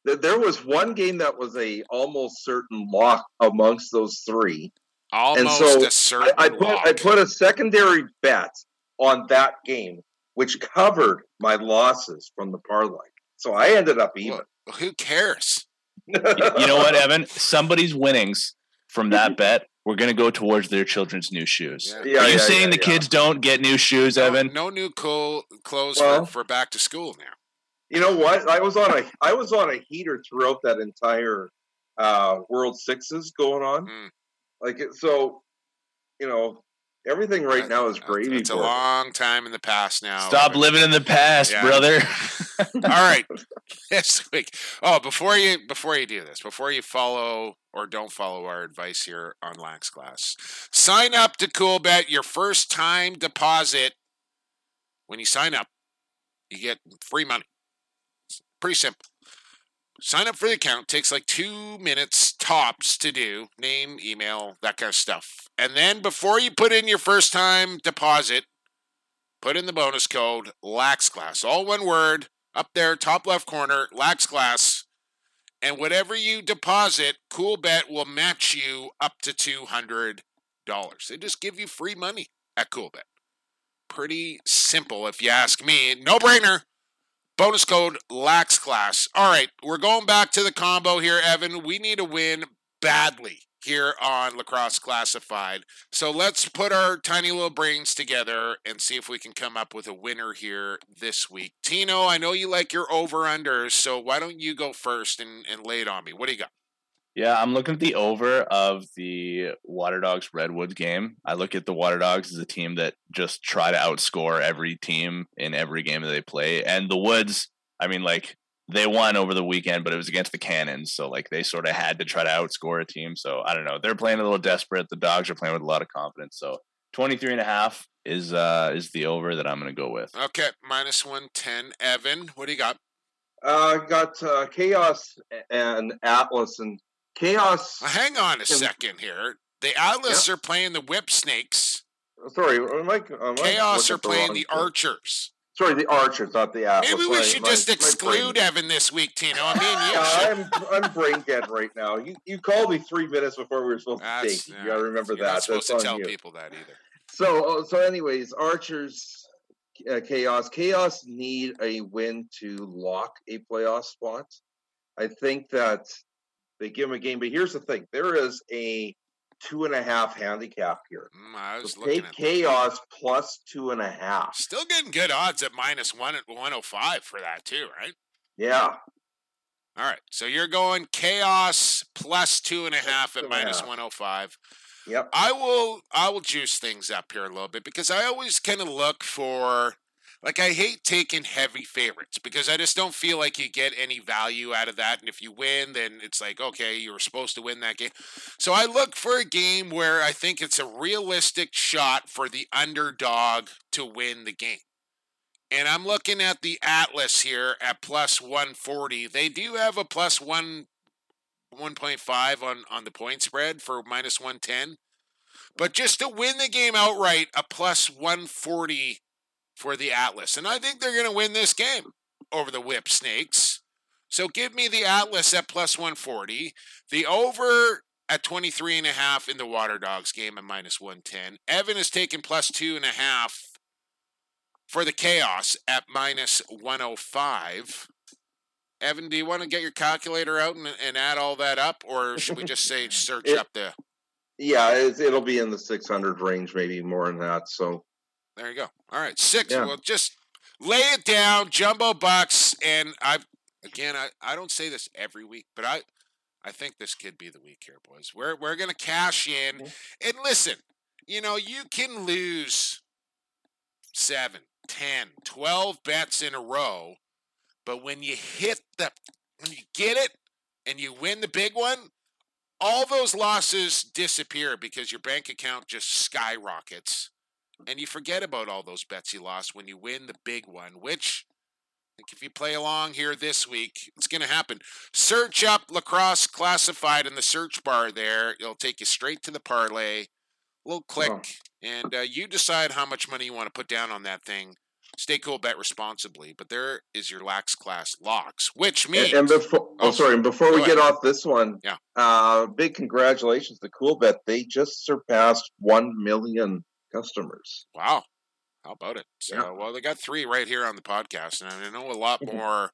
there was one game that was a almost certain lock amongst those three. Almost and so a certain I, I put lock. I put a secondary bet on that game, which covered my losses from the parlay. So I ended up even. Well, who cares? you know what, Evan? Somebody's winnings from that bet we're going to go towards their children's new shoes. Yeah. Are you yeah, saying yeah, the yeah. kids don't get new shoes, No, Evan? no new cool clothes Well- for, for back to school now. You know what? I was on a I was on a heater throughout that entire uh, World Sixes going on. Mm. Like it, so, you know, everything right now is gravy. It's a long time in the past now. Stop living in the past, Yeah. brother. All right, this week. Oh, before you before you do this, before you follow or don't follow our advice here on Lax Class, sign up to CoolBet. Your first time deposit. When you sign up, you get free money. It's pretty simple. Sign up for the account. Takes like two minutes tops to do. Name, email, that kind of stuff. And then before you put in your first time deposit, put in the bonus code LAXClass. All one word up there, top left corner, LAXClass. And whatever you deposit, CoolBet will match you up to $200. They just give you free money at CoolBet. Pretty simple, if you ask me. No brainer. Bonus code LAX class. All right, we're going back to the combo here, Evan. We need a win badly here on Lacrosse Classified. So let's put our tiny little brains together and see if we can come up with a winner here this week. Tino, I know you like your over unders, so why don't you go first and, and lay it on me? What do you got? Yeah, I'm looking at the over of the Water Dogs Redwoods game. I look at the Water Dogs as a team that just try to outscore every team in every game that they play. And the Woods, I mean, like they won over the weekend, but it was against the Cannons, so like they sort of had to try to outscore a team. So I don't know. They're playing a little desperate. The Dogs are playing with a lot of confidence. So 23 and a half is uh is the over that I'm going to go with. Okay, minus 110. Evan, what do you got? Uh, got uh, Chaos and Atlas and Chaos. Uh, hang on a second here. The Atlas are playing the Whip Snakes. Sorry, am I, am Chaos are at the playing the? Archers. Sorry, the Archers, not the Atlas. Maybe we My- should my- just my exclude brain- Evan this week, Tino. I mean. Yeah, I'm I'm brain dead right now. You you called me three minutes before we were supposed to That's- take. You gotta remember You're that. not supposed That's to tell you. people that either. So uh, so anyways, Archers, uh, Chaos, Chaos need a win to lock a playoff spot. I think that they give him a game, but here's the thing: there is a two and a half handicap here. Mm, I was So looking take Chaos plus two and a half. Still getting good odds at minus one at 105 for that too, right? Yeah, All right. So you're going chaos plus two and a half at and a 105. Yep. I will I will juice things up here a little bit because I always kind of look for like I hate taking heavy favorites because I just don't feel like you get any value out of that. And if you win, then it's like, okay, you were supposed to win that game. So I look for a game where I think it's a realistic shot for the underdog to win the game. And I'm looking at the Atlas here at plus 140. They do have a plus one 1.5 on, on the point spread for minus 110. But just to win the game outright, a plus 140 for the Atlas. And I think they're going to win this game over the Whip Snakes. So give me the Atlas at plus 140. The over at 23 and a half in the Water Dogs game at minus 110. Evan is taking plus two and a half for the Chaos at minus 105. Evan, do you want to get your calculator out and, and add all that up, or should we just say search It- up the? yeah, it'll be in the six hundred range, maybe more than that. So There you go. All right, six. Yeah. Well, just lay it down, jumbo bucks, and I again, I, I don't say this every week, but I I think this could be the week here, boys. We're we're gonna cash in, and listen, you know, you can lose seven, ten, twelve bets in a row, but when you hit the, when you get it, and you win the big one, all those losses disappear because your bank account just skyrockets and you forget about all those bets you lost when you win the big one, which if you play along here this week, it's going to happen. Search up lacrosse classified in the search bar there. It'll take you straight to the parlay. Little click, and uh, you decide how much money you want to put down on that thing Stay cool, bet responsibly. But there is your lax class locks, which means And, and before, oh, sorry, and before we go get off this one, Yeah. uh, big congratulations to Cool Bet. They just surpassed one million customers. Wow. How about it? So, well, they got three right here on the podcast, and I know a lot Mm-hmm. more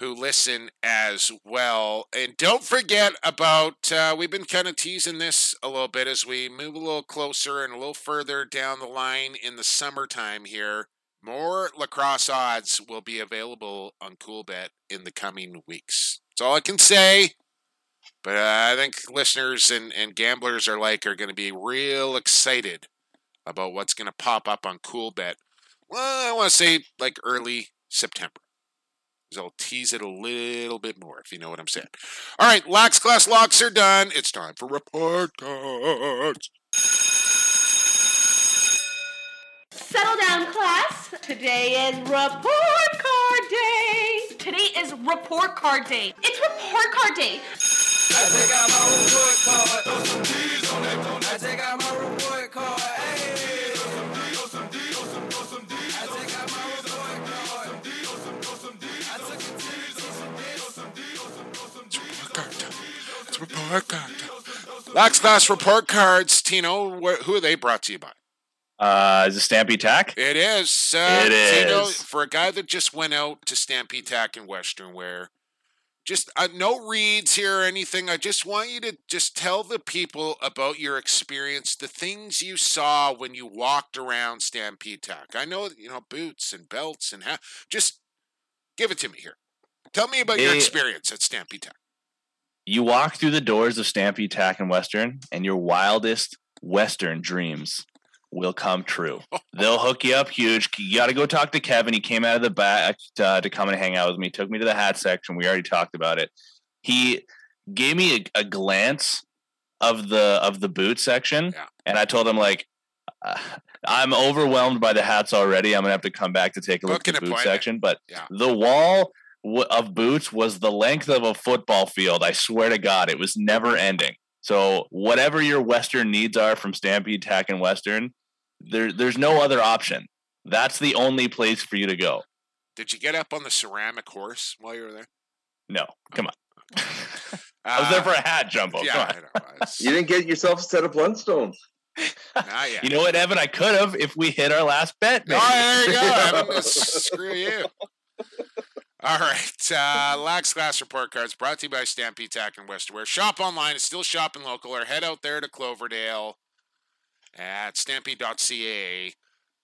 who listen as well. And don't forget about, uh, we've been kind of teasing this a little bit as we move a little closer and a little further down the line in the summertime here. More lacrosse odds will be available on Coolbet in the coming weeks. That's all I can say. But uh, I think listeners and, and gamblers are like are going to be real excited about what's going to pop up on Coolbet. Well, I want to say like early September. So I'll tease it a little bit more if you know what I'm saying. All right, Lax Class locks are done. It's time for report cards. Settle down, class. Today is report card day. Today is report card day. It's report card day. I take out my report card, report card. Lax Class report cards. Tino, wh- who are they brought to you by? Uh, is it Stampede Tack? It is. Uh, It Tino, for a guy that just went out to Stampede Tack in Western Wear, just uh, no reads here or anything. I just want you to just tell the people about your experience, the things you saw when you walked around Stampede Tack. I know, you know, boots and belts and ha- just give it to me here. Tell me about your Eh, experience at Stampede Tack. You walk through the doors of Stampede Tack and Western, and your wildest Western dreams will come true. They'll hook you up huge. You got to go talk to Kevin. He came out of the back uh, to come and hang out with me. Took me to the hat section. We already talked about it. He gave me a, a glance of the of the boot section, and I told him like. Uh, I'm overwhelmed by the hats already. I'm gonna have to come back to take a look Book at the boot section. But Yeah. the wall of boots was the length of a football field. I swear to God, it was never ending. So whatever your Western needs are from Stampede Tack and Western, there there's no other option. That's the only place for you to go. Did you get up on the ceramic horse while you were there? No, come on. I was there for a hat, Jumbo. Uh, yeah, come on. I know. You didn't get yourself a set of Blundstones. Not yet. You know what, Evan? I could have if we hit our last bet. Oh, there you go. Evan. Screw you. All right. Uh, Lax Class report cards brought to you by Stampede Tack and Westerwear. Shop online. It's still shopping local. Or head out there to Cloverdale at stampede.ca.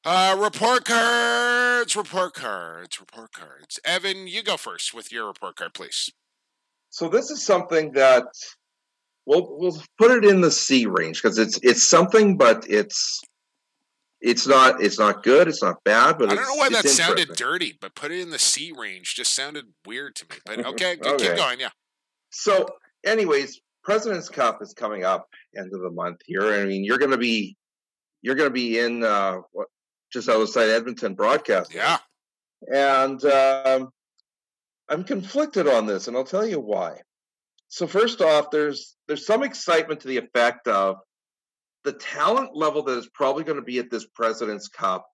Uh, report cards, report cards, report cards. Evan, you go first with your report card, please. So this is something that we'll we'll put it in the C range because it's it's something, but it's it's not it's not good. It's not bad, but I don't know why that sounded dirty, but put it in the C range just sounded weird to me. But okay, Okay. keep going. Yeah. So, anyways, President's Cup is coming up end of the month here. I mean, you're going to be you're going to be in uh, what just outside Edmonton broadcasting. Yeah. And um, I'm conflicted on this, and I'll tell you why. So first off, there's there's some excitement to the effect of the talent level that is probably going to be at this President's Cup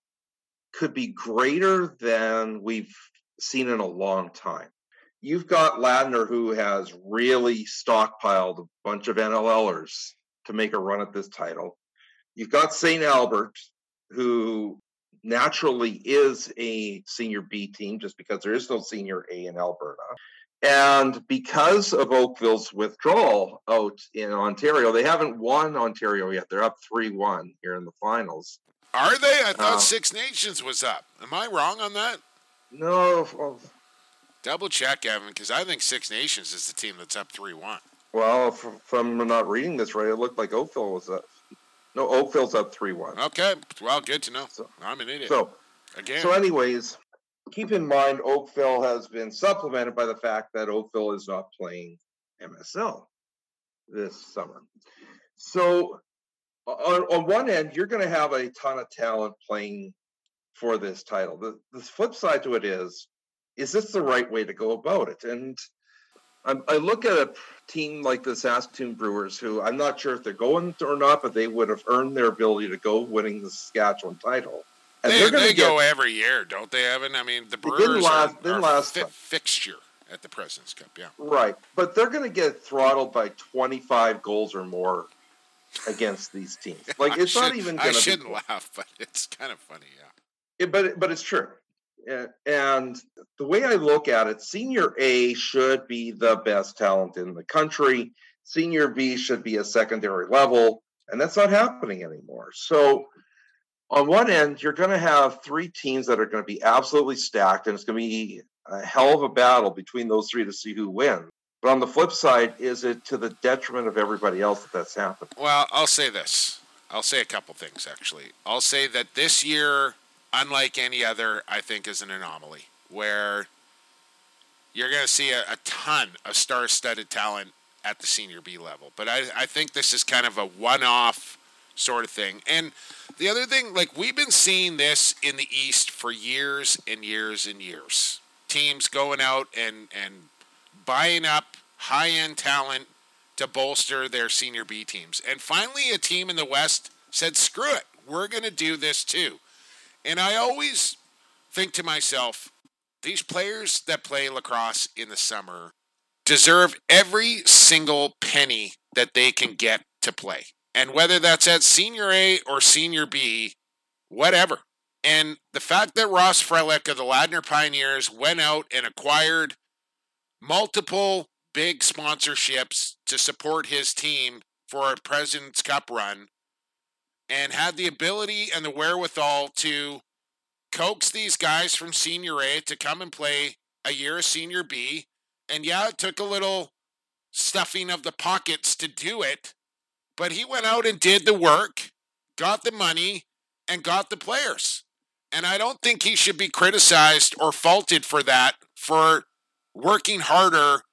could be greater than we've seen in a long time. You've got Ladner who has really stockpiled a bunch of NLLers to make a run at this title. You've got St. Albert, who naturally is a senior B team just because there is no senior A in Alberta. And because of Oakville's withdrawal out in Ontario, they haven't won Ontario yet. They're up 3 1 here in the finals. Are they? I thought Uh, Six Nations was up. Am I wrong on that? No, well, Double check, Evan, because I think Six Nations is the team that's up 3 1. well, if, if I'm not reading this right, it looked like Oakville was up. No, Oakville's up 3 1. Okay. Well, good to know. I'm an idiot. So, Again. So, anyways, keep in mind Oakville has been supplemented by the fact that Oakville is not playing MSL this summer. So, on, on one end, you're going to have a ton of talent playing for this title. The, the flip side to it is, is this the right way to go about it? And I'm, I look at a team like the Saskatoon Brewers, who I'm not sure if they're going or not, but they would have earned their ability to go winning the Saskatchewan title. They get- go every year, don't they, Evan? I mean, the Brewers last- are, are last fi- fixture at the President's Cup. Yeah. Right. But they're going to get throttled by 25 goals or more against these teams. Like, I it's not even I going to be. shouldn't laugh, but it's kind of funny. Yeah. It- but but it's true. And the way I look at it, senior A should be the best talent in the country. Senior B should be a secondary level, and that's not happening anymore. So on one end, you're going to have three teams that are going to be absolutely stacked, and it's going to be a hell of a battle between those three to see who wins. But on the flip side, is it to the detriment of everybody else that that's happening? Well, I'll say this. I'll say a couple things actually. I'll say that this year, unlike any other, I think is an anomaly where you're going to see a, a ton of star-studded talent at the senior B level. But I, I think this is kind of a one-off sort of thing. And the other thing, like we've been seeing this in the East for years and years and years. Teams going out and and buying up high-end talent to bolster their senior B teams. And finally, a team in the West said, screw it, we're going to do this too. And I always think to myself, these players that play lacrosse in the summer deserve every single penny that they can get to play. And whether that's at senior A or senior B, whatever. And the fact that Ross Frelick of the Ladner Pioneers went out and acquired multiple big sponsorships to support his team for a President's Cup run and had the ability and the wherewithal to coax these guys from senior A to come and play a year of senior B. And yeah, it took a little stuffing of the pockets to do it, but he went out and did the work, got the money, and got the players. And I don't think he should be criticized or faulted for that, for working harder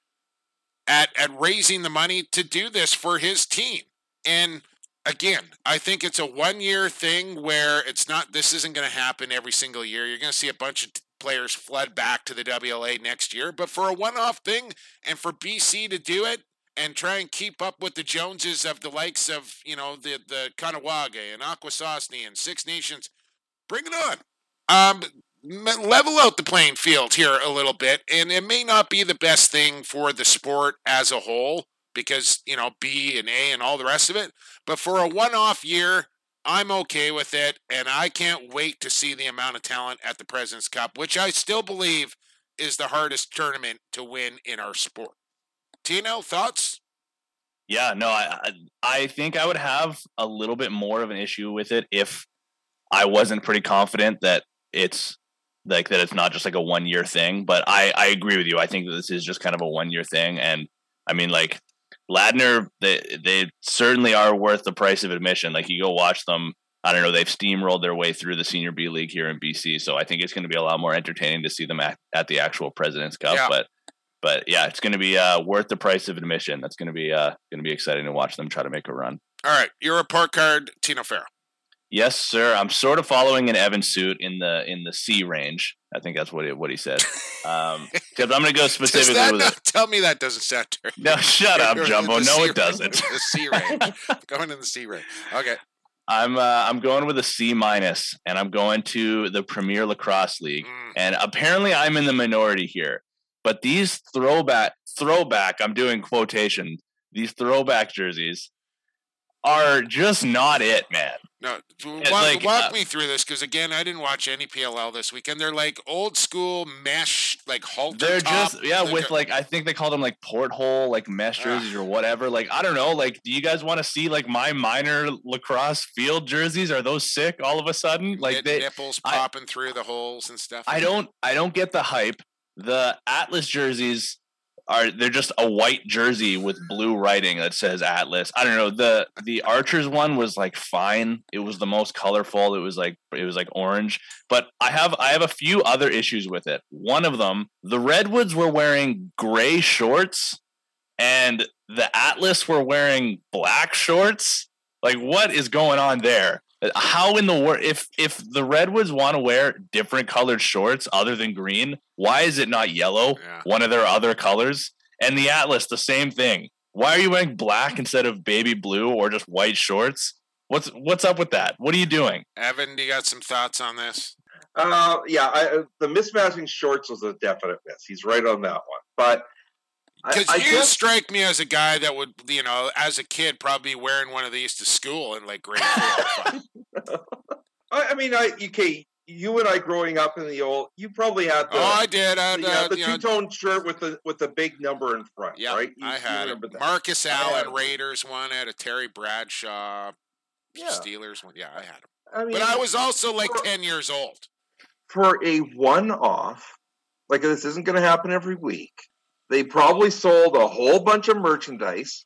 at, at raising the money to do this for his team. And again, I think it's a one year thing where it's not, this isn't going to happen every single year. You're going to see a bunch of players flood back to the WLA next year. But for a one off thing and for BC to do it and try and keep up with the Joneses of the likes of, you know, the, the Kahnawake and Akwesasne and Six Nations, bring it on. Um, level out the playing field here a little bit. And it may not be the best thing for the sport as a whole because, you know, B and A and all the rest of it. But for a one off year, I'm okay with it. And I can't wait to see the amount of talent at the President's Cup, which I still believe is the hardest tournament to win in our sport. Tino, thoughts? Yeah, no, I I think I would have a little bit more of an issue with it if I wasn't pretty confident that it's like that it's not just like a one year thing. But I I agree with you. I think that this is just kind of a one year thing, and I mean like Ladner, they they certainly are worth the price of admission. Like you go watch them. I don't know. They've steamrolled their way through the senior B league here in BC, so I think it's going to be a lot more entertaining to see them at, at the actual Presidents Cup. Yeah. But but yeah, it's going to be uh, worth the price of admission. That's going to be uh, going to be exciting to watch them try to make a run. All right, your report card, Tino Farrow. Yes, sir. I'm sort of following an Evan suit in the in the C range. I think that's what he, what he said. Um, I'm going to go specifically that with not, tell me that doesn't sound terrible. No, shut up, Jumbo. No, it doesn't. The C range. Going in the C range. Okay. I'm uh, I'm going with a C minus, and I'm going to the Premier Lacrosse League. Mm. And apparently, I'm in the minority here. But these throwback throwback, I'm doing quotation. These throwback jerseys are just not it, man. No, walk, like, walk uh, me through this because again, I didn't watch any PLL this weekend. They're like old school mesh, like halter. They're top. just yeah, They're with go- like I think they call them like porthole, like mesh jerseys or whatever. Like I don't know. Like, do you guys want to see like my minor lacrosse field jerseys? Are those sick all of a sudden? Like they, nipples I- popping through the holes and stuff. I don't I don't get the hype. The Atlas jerseys are they're just a white jersey with blue writing that says Atlas. I don't know. The the Archers one was like fine. It was the most colorful. It was like it was like orange. But I have I have a few other issues with it. One of them, the Redwoods were wearing gray shorts and the Atlas were wearing black shorts. Like what is going on there? How in the world if if the Redwoods want to wear different colored shorts other than green, why is it not yellow? One of their other colors? And the Atlas, the same thing. Why are you wearing black instead of baby blue or just white shorts? What's what's up with that? What are you doing? Evan, do you got some thoughts on this? Uh, yeah, I, uh, the mismatching shorts was a definite miss. He's right on that one. But I, Because you guess strike me as a guy that would, you know, as a kid, probably wearing one of these to school in like grade four. I, I mean, I okay. You and I growing up in the old, you probably had the, Oh, I did. I had, the, yeah, uh, the you know- two tone shirt with the with the big number in front, Yeah, right? You- I had it. that. Marcus Allen. Raiders one. I had a Terry Bradshaw Yeah. Steelers one. Yeah, I had them. I mean, But I was also like ten years old. for a one off, like this isn't going to happen every week. They probably sold a whole bunch of merchandise.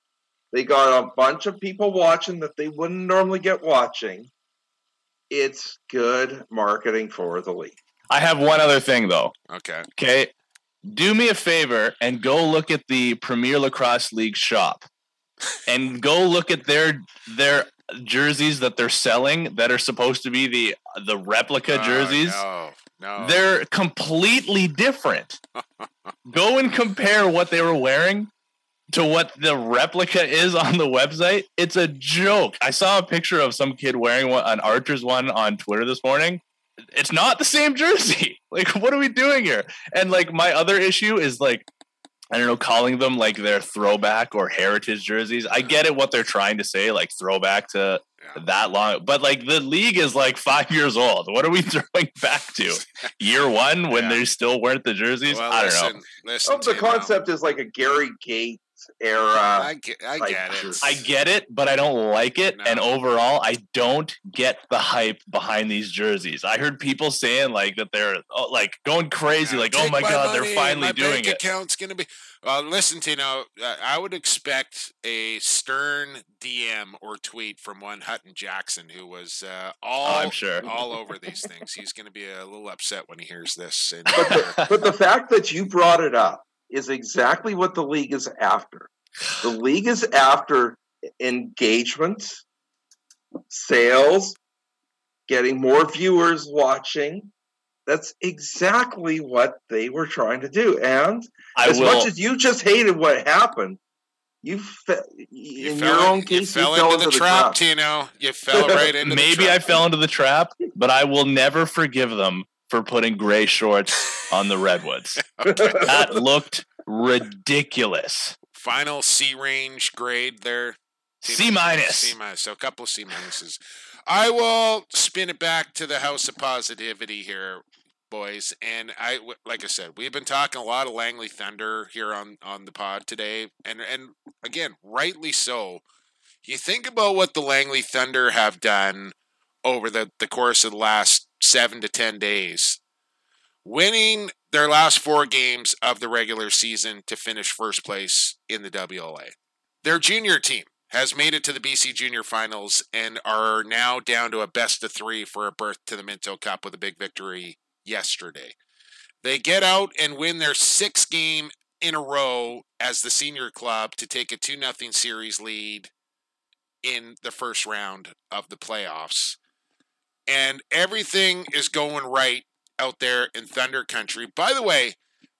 They got a bunch of people watching that they wouldn't normally get watching. It's good marketing for the league. I have one other thing though. Okay. Okay. Do me a favor and go look at the Premier Lacrosse League shop and go look at their their jerseys that they're selling that are supposed to be the the replica Oh, jerseys. no, no. They're completely different. go and compare what they were wearing to what the replica is on the website. It's a joke. I saw a picture of some kid wearing one, an Archer's one on Twitter this morning. It's not the same jersey. Like, what are we doing here? And like, my other issue is like, I don't know, calling them like their throwback or heritage jerseys. I get it what they're trying to say, like throwback to that long, but like the league is like five years old. What are we throwing back to? Year one when they still weren't the jerseys? Well, I don't listen, know. listen. Oh, the concept is like a Gary Gait era. I get, I like get it. I get it, but I don't like it. And overall, I don't get the hype behind these jerseys. I heard people saying like that they're oh, like going crazy, like, oh Take my god, money, they're finally my doing bank it. account's gonna be. Uh, listen, Tino, I would expect a stern DM or tweet from one Hutton Jackson, who was uh, all Oh, I'm sure. all over these things. He's going to be a little upset when he hears this. And, but the fact that you brought it up is exactly what the league is after. The league is after engagement, sales, getting more viewers watching. That's exactly what they were trying to do. And I as will- much as you just hated what happened, you, fe- in fell your in- own you case, fell you fell into the trap, Tino. You fell right into the Maybe I fell into the trap, but I will never forgive them for putting gray shorts on the redwoods. That looked ridiculous. final C range grade there. C minus. C minus. So a couple of C minuses. I will spin it back to the house of positivity here, boys. And I, like I said, we've been talking a lot of Langley Thunder here on on the pod today, and and again, rightly so. You think about what the Langley Thunder have done over the the course of the last seven to ten days winning their last four games of the regular season to finish first place in the WLA. Their junior team has made it to the BC Junior Finals and are now down to a best of three for a berth to the Minto Cup with a big victory yesterday. They get out and win their sixth game in a row as the senior club to take a 2 0 series lead in the first round of the playoffs. And everything is going right out there in Thunder Country. By the way,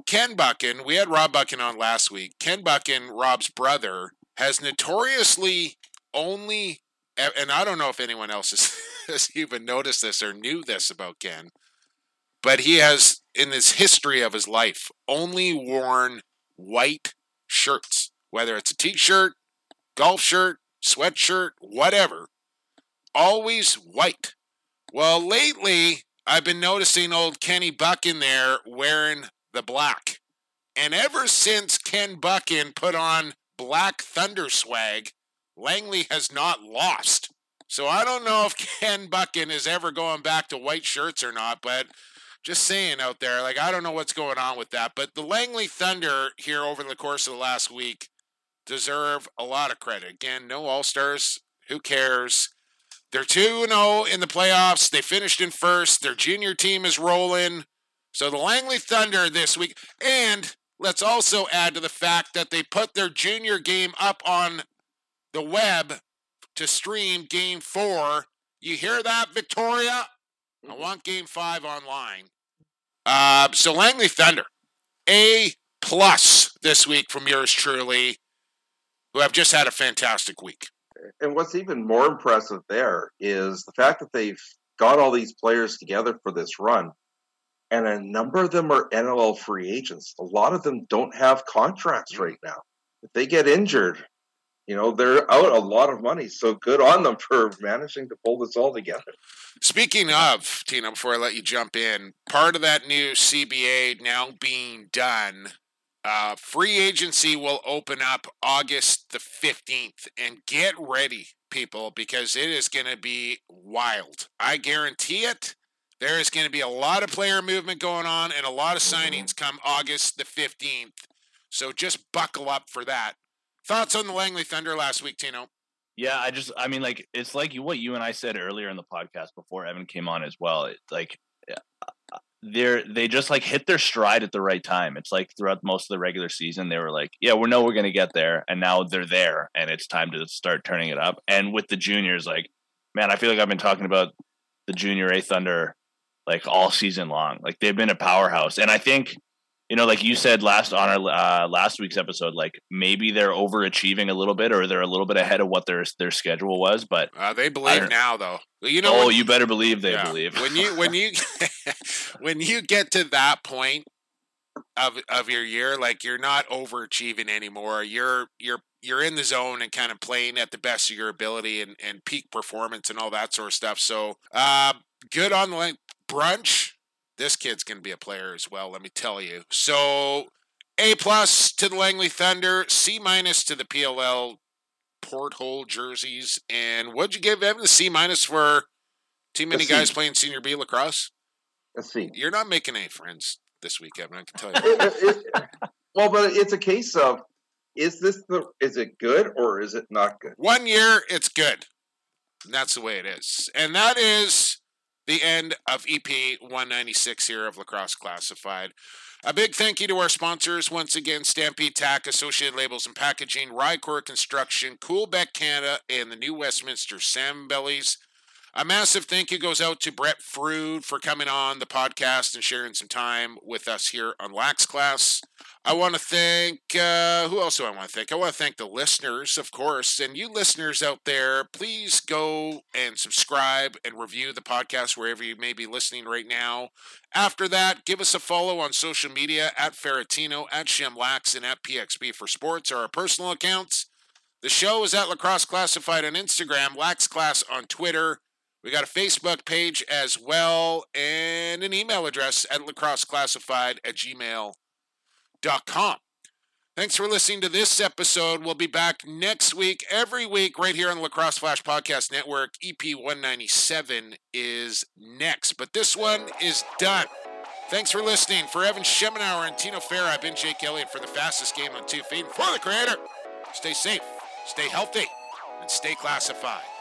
Ken Buckin, we had Rob Buckin on last week. Ken Buckin, Rob's brother, has notoriously only, and I don't know if anyone else has, has even noticed this or knew this about Ken, but he has, in his history of his life, only worn white shirts, whether it's a t shirt, golf shirt, sweatshirt, whatever, always white. Well, lately, I've been noticing old Kenny Buckin there wearing the black. And ever since Ken Buckin put on Black Thunder swag, Langley has not lost. So I don't know if Ken Buckin is ever going back to white shirts or not, but just saying out there, like I don't know what's going on with that. But the Langley Thunder here over the course of the last week deserve a lot of credit. Again, no All Stars. Who cares? They're 2 0 in the playoffs. They finished in first. Their junior team is rolling. So the Langley Thunder this week. And let's also add to the fact that they put their junior game up on the web to stream game four. You hear that, Victoria? I want game five online. Uh, so Langley Thunder, A plus this week from yours truly, who have just had a fantastic week. and what's even more impressive there is the fact that they've got all these players together for this run, and a number of them are NLL free agents. A lot of them don't have contracts right now. If they get injured, you know they're out a lot of money. So good on them for managing to pull this all together. Speaking of, Tina, before I let you jump in, part of that new CBA now being done, uh, free agency will open up August the 15th. And get ready, people, because it is going to be wild. I guarantee it. There is going to be a lot of player movement going on and a lot of signings come August the 15th. So just buckle up for that. Thoughts on the Langley Thunder last week, Tino? Yeah, I just, I mean, like, it's like what you and I said earlier in the podcast before Evan came on as well. It's like, uh, they're, they just like hit their stride at the right time. It's like throughout most of the regular season, they were like, yeah, we know we're going to get there. And now they're there and it's time to start turning it up. And with the juniors, like, man, I feel like I've been talking about the junior A Thunder like all season long. Like they've been a powerhouse. And I think, you know, like you said last on our uh, last week's episode, like maybe they're overachieving a little bit, or they're a little bit ahead of what their their schedule was. But uh, they believe now, though. You know, oh, when- you better believe they Yeah. believe. when you when you when you get to that point of of your year, like you're not overachieving anymore. You're you're you're in the zone and kind of playing at the best of your ability and, and peak performance and all that sort of stuff. So uh, good on the brunch. This kid's gonna be a player as well, let me tell you. So A plus to the Langley Thunder, C minus to the PLL porthole jerseys. And what'd you give Evan? The C minus for too many guys playing senior B lacrosse? A C. You're not making any friends this week, Evan. I can tell you. It- it- well, but it's a case of is this the is it good or is it not good? One year, it's good. And that's the way it is. And that is the end of EP 196 here of Lacrosse Classified. A big thank you to our sponsors once again Stampede Tack, Associated Labels and Packaging, Rycor Construction, Coolbeck Canada, and the new Westminster Salmon Bellies. A massive thank you goes out to Brett Frood for coming on the podcast and sharing some time with us here on Lax Class. I want to thank, uh, who else do I want to thank? I want to thank the listeners, of course. And you listeners out there, please go and subscribe and review the podcast wherever you may be listening right now. After that, give us a follow on social media at Ferratino, at Shemlax, and at PXB for Sports, are our personal accounts. The show is at Lacrosse Classified on Instagram, Lax Class on Twitter. We got a Facebook page as well, and an email address at lacrosseclassified at gmail.com. Thanks for listening to this episode. We'll be back next week, every week, right here on the Lacrosse Flash Podcast Network. EP 197 is next, but this one is done. Thanks for listening. For Evan Schemenauer and Tino Farah, I've been Jake Elliott for the fastest game on two feet. For the creator, stay safe, stay healthy, and stay classified.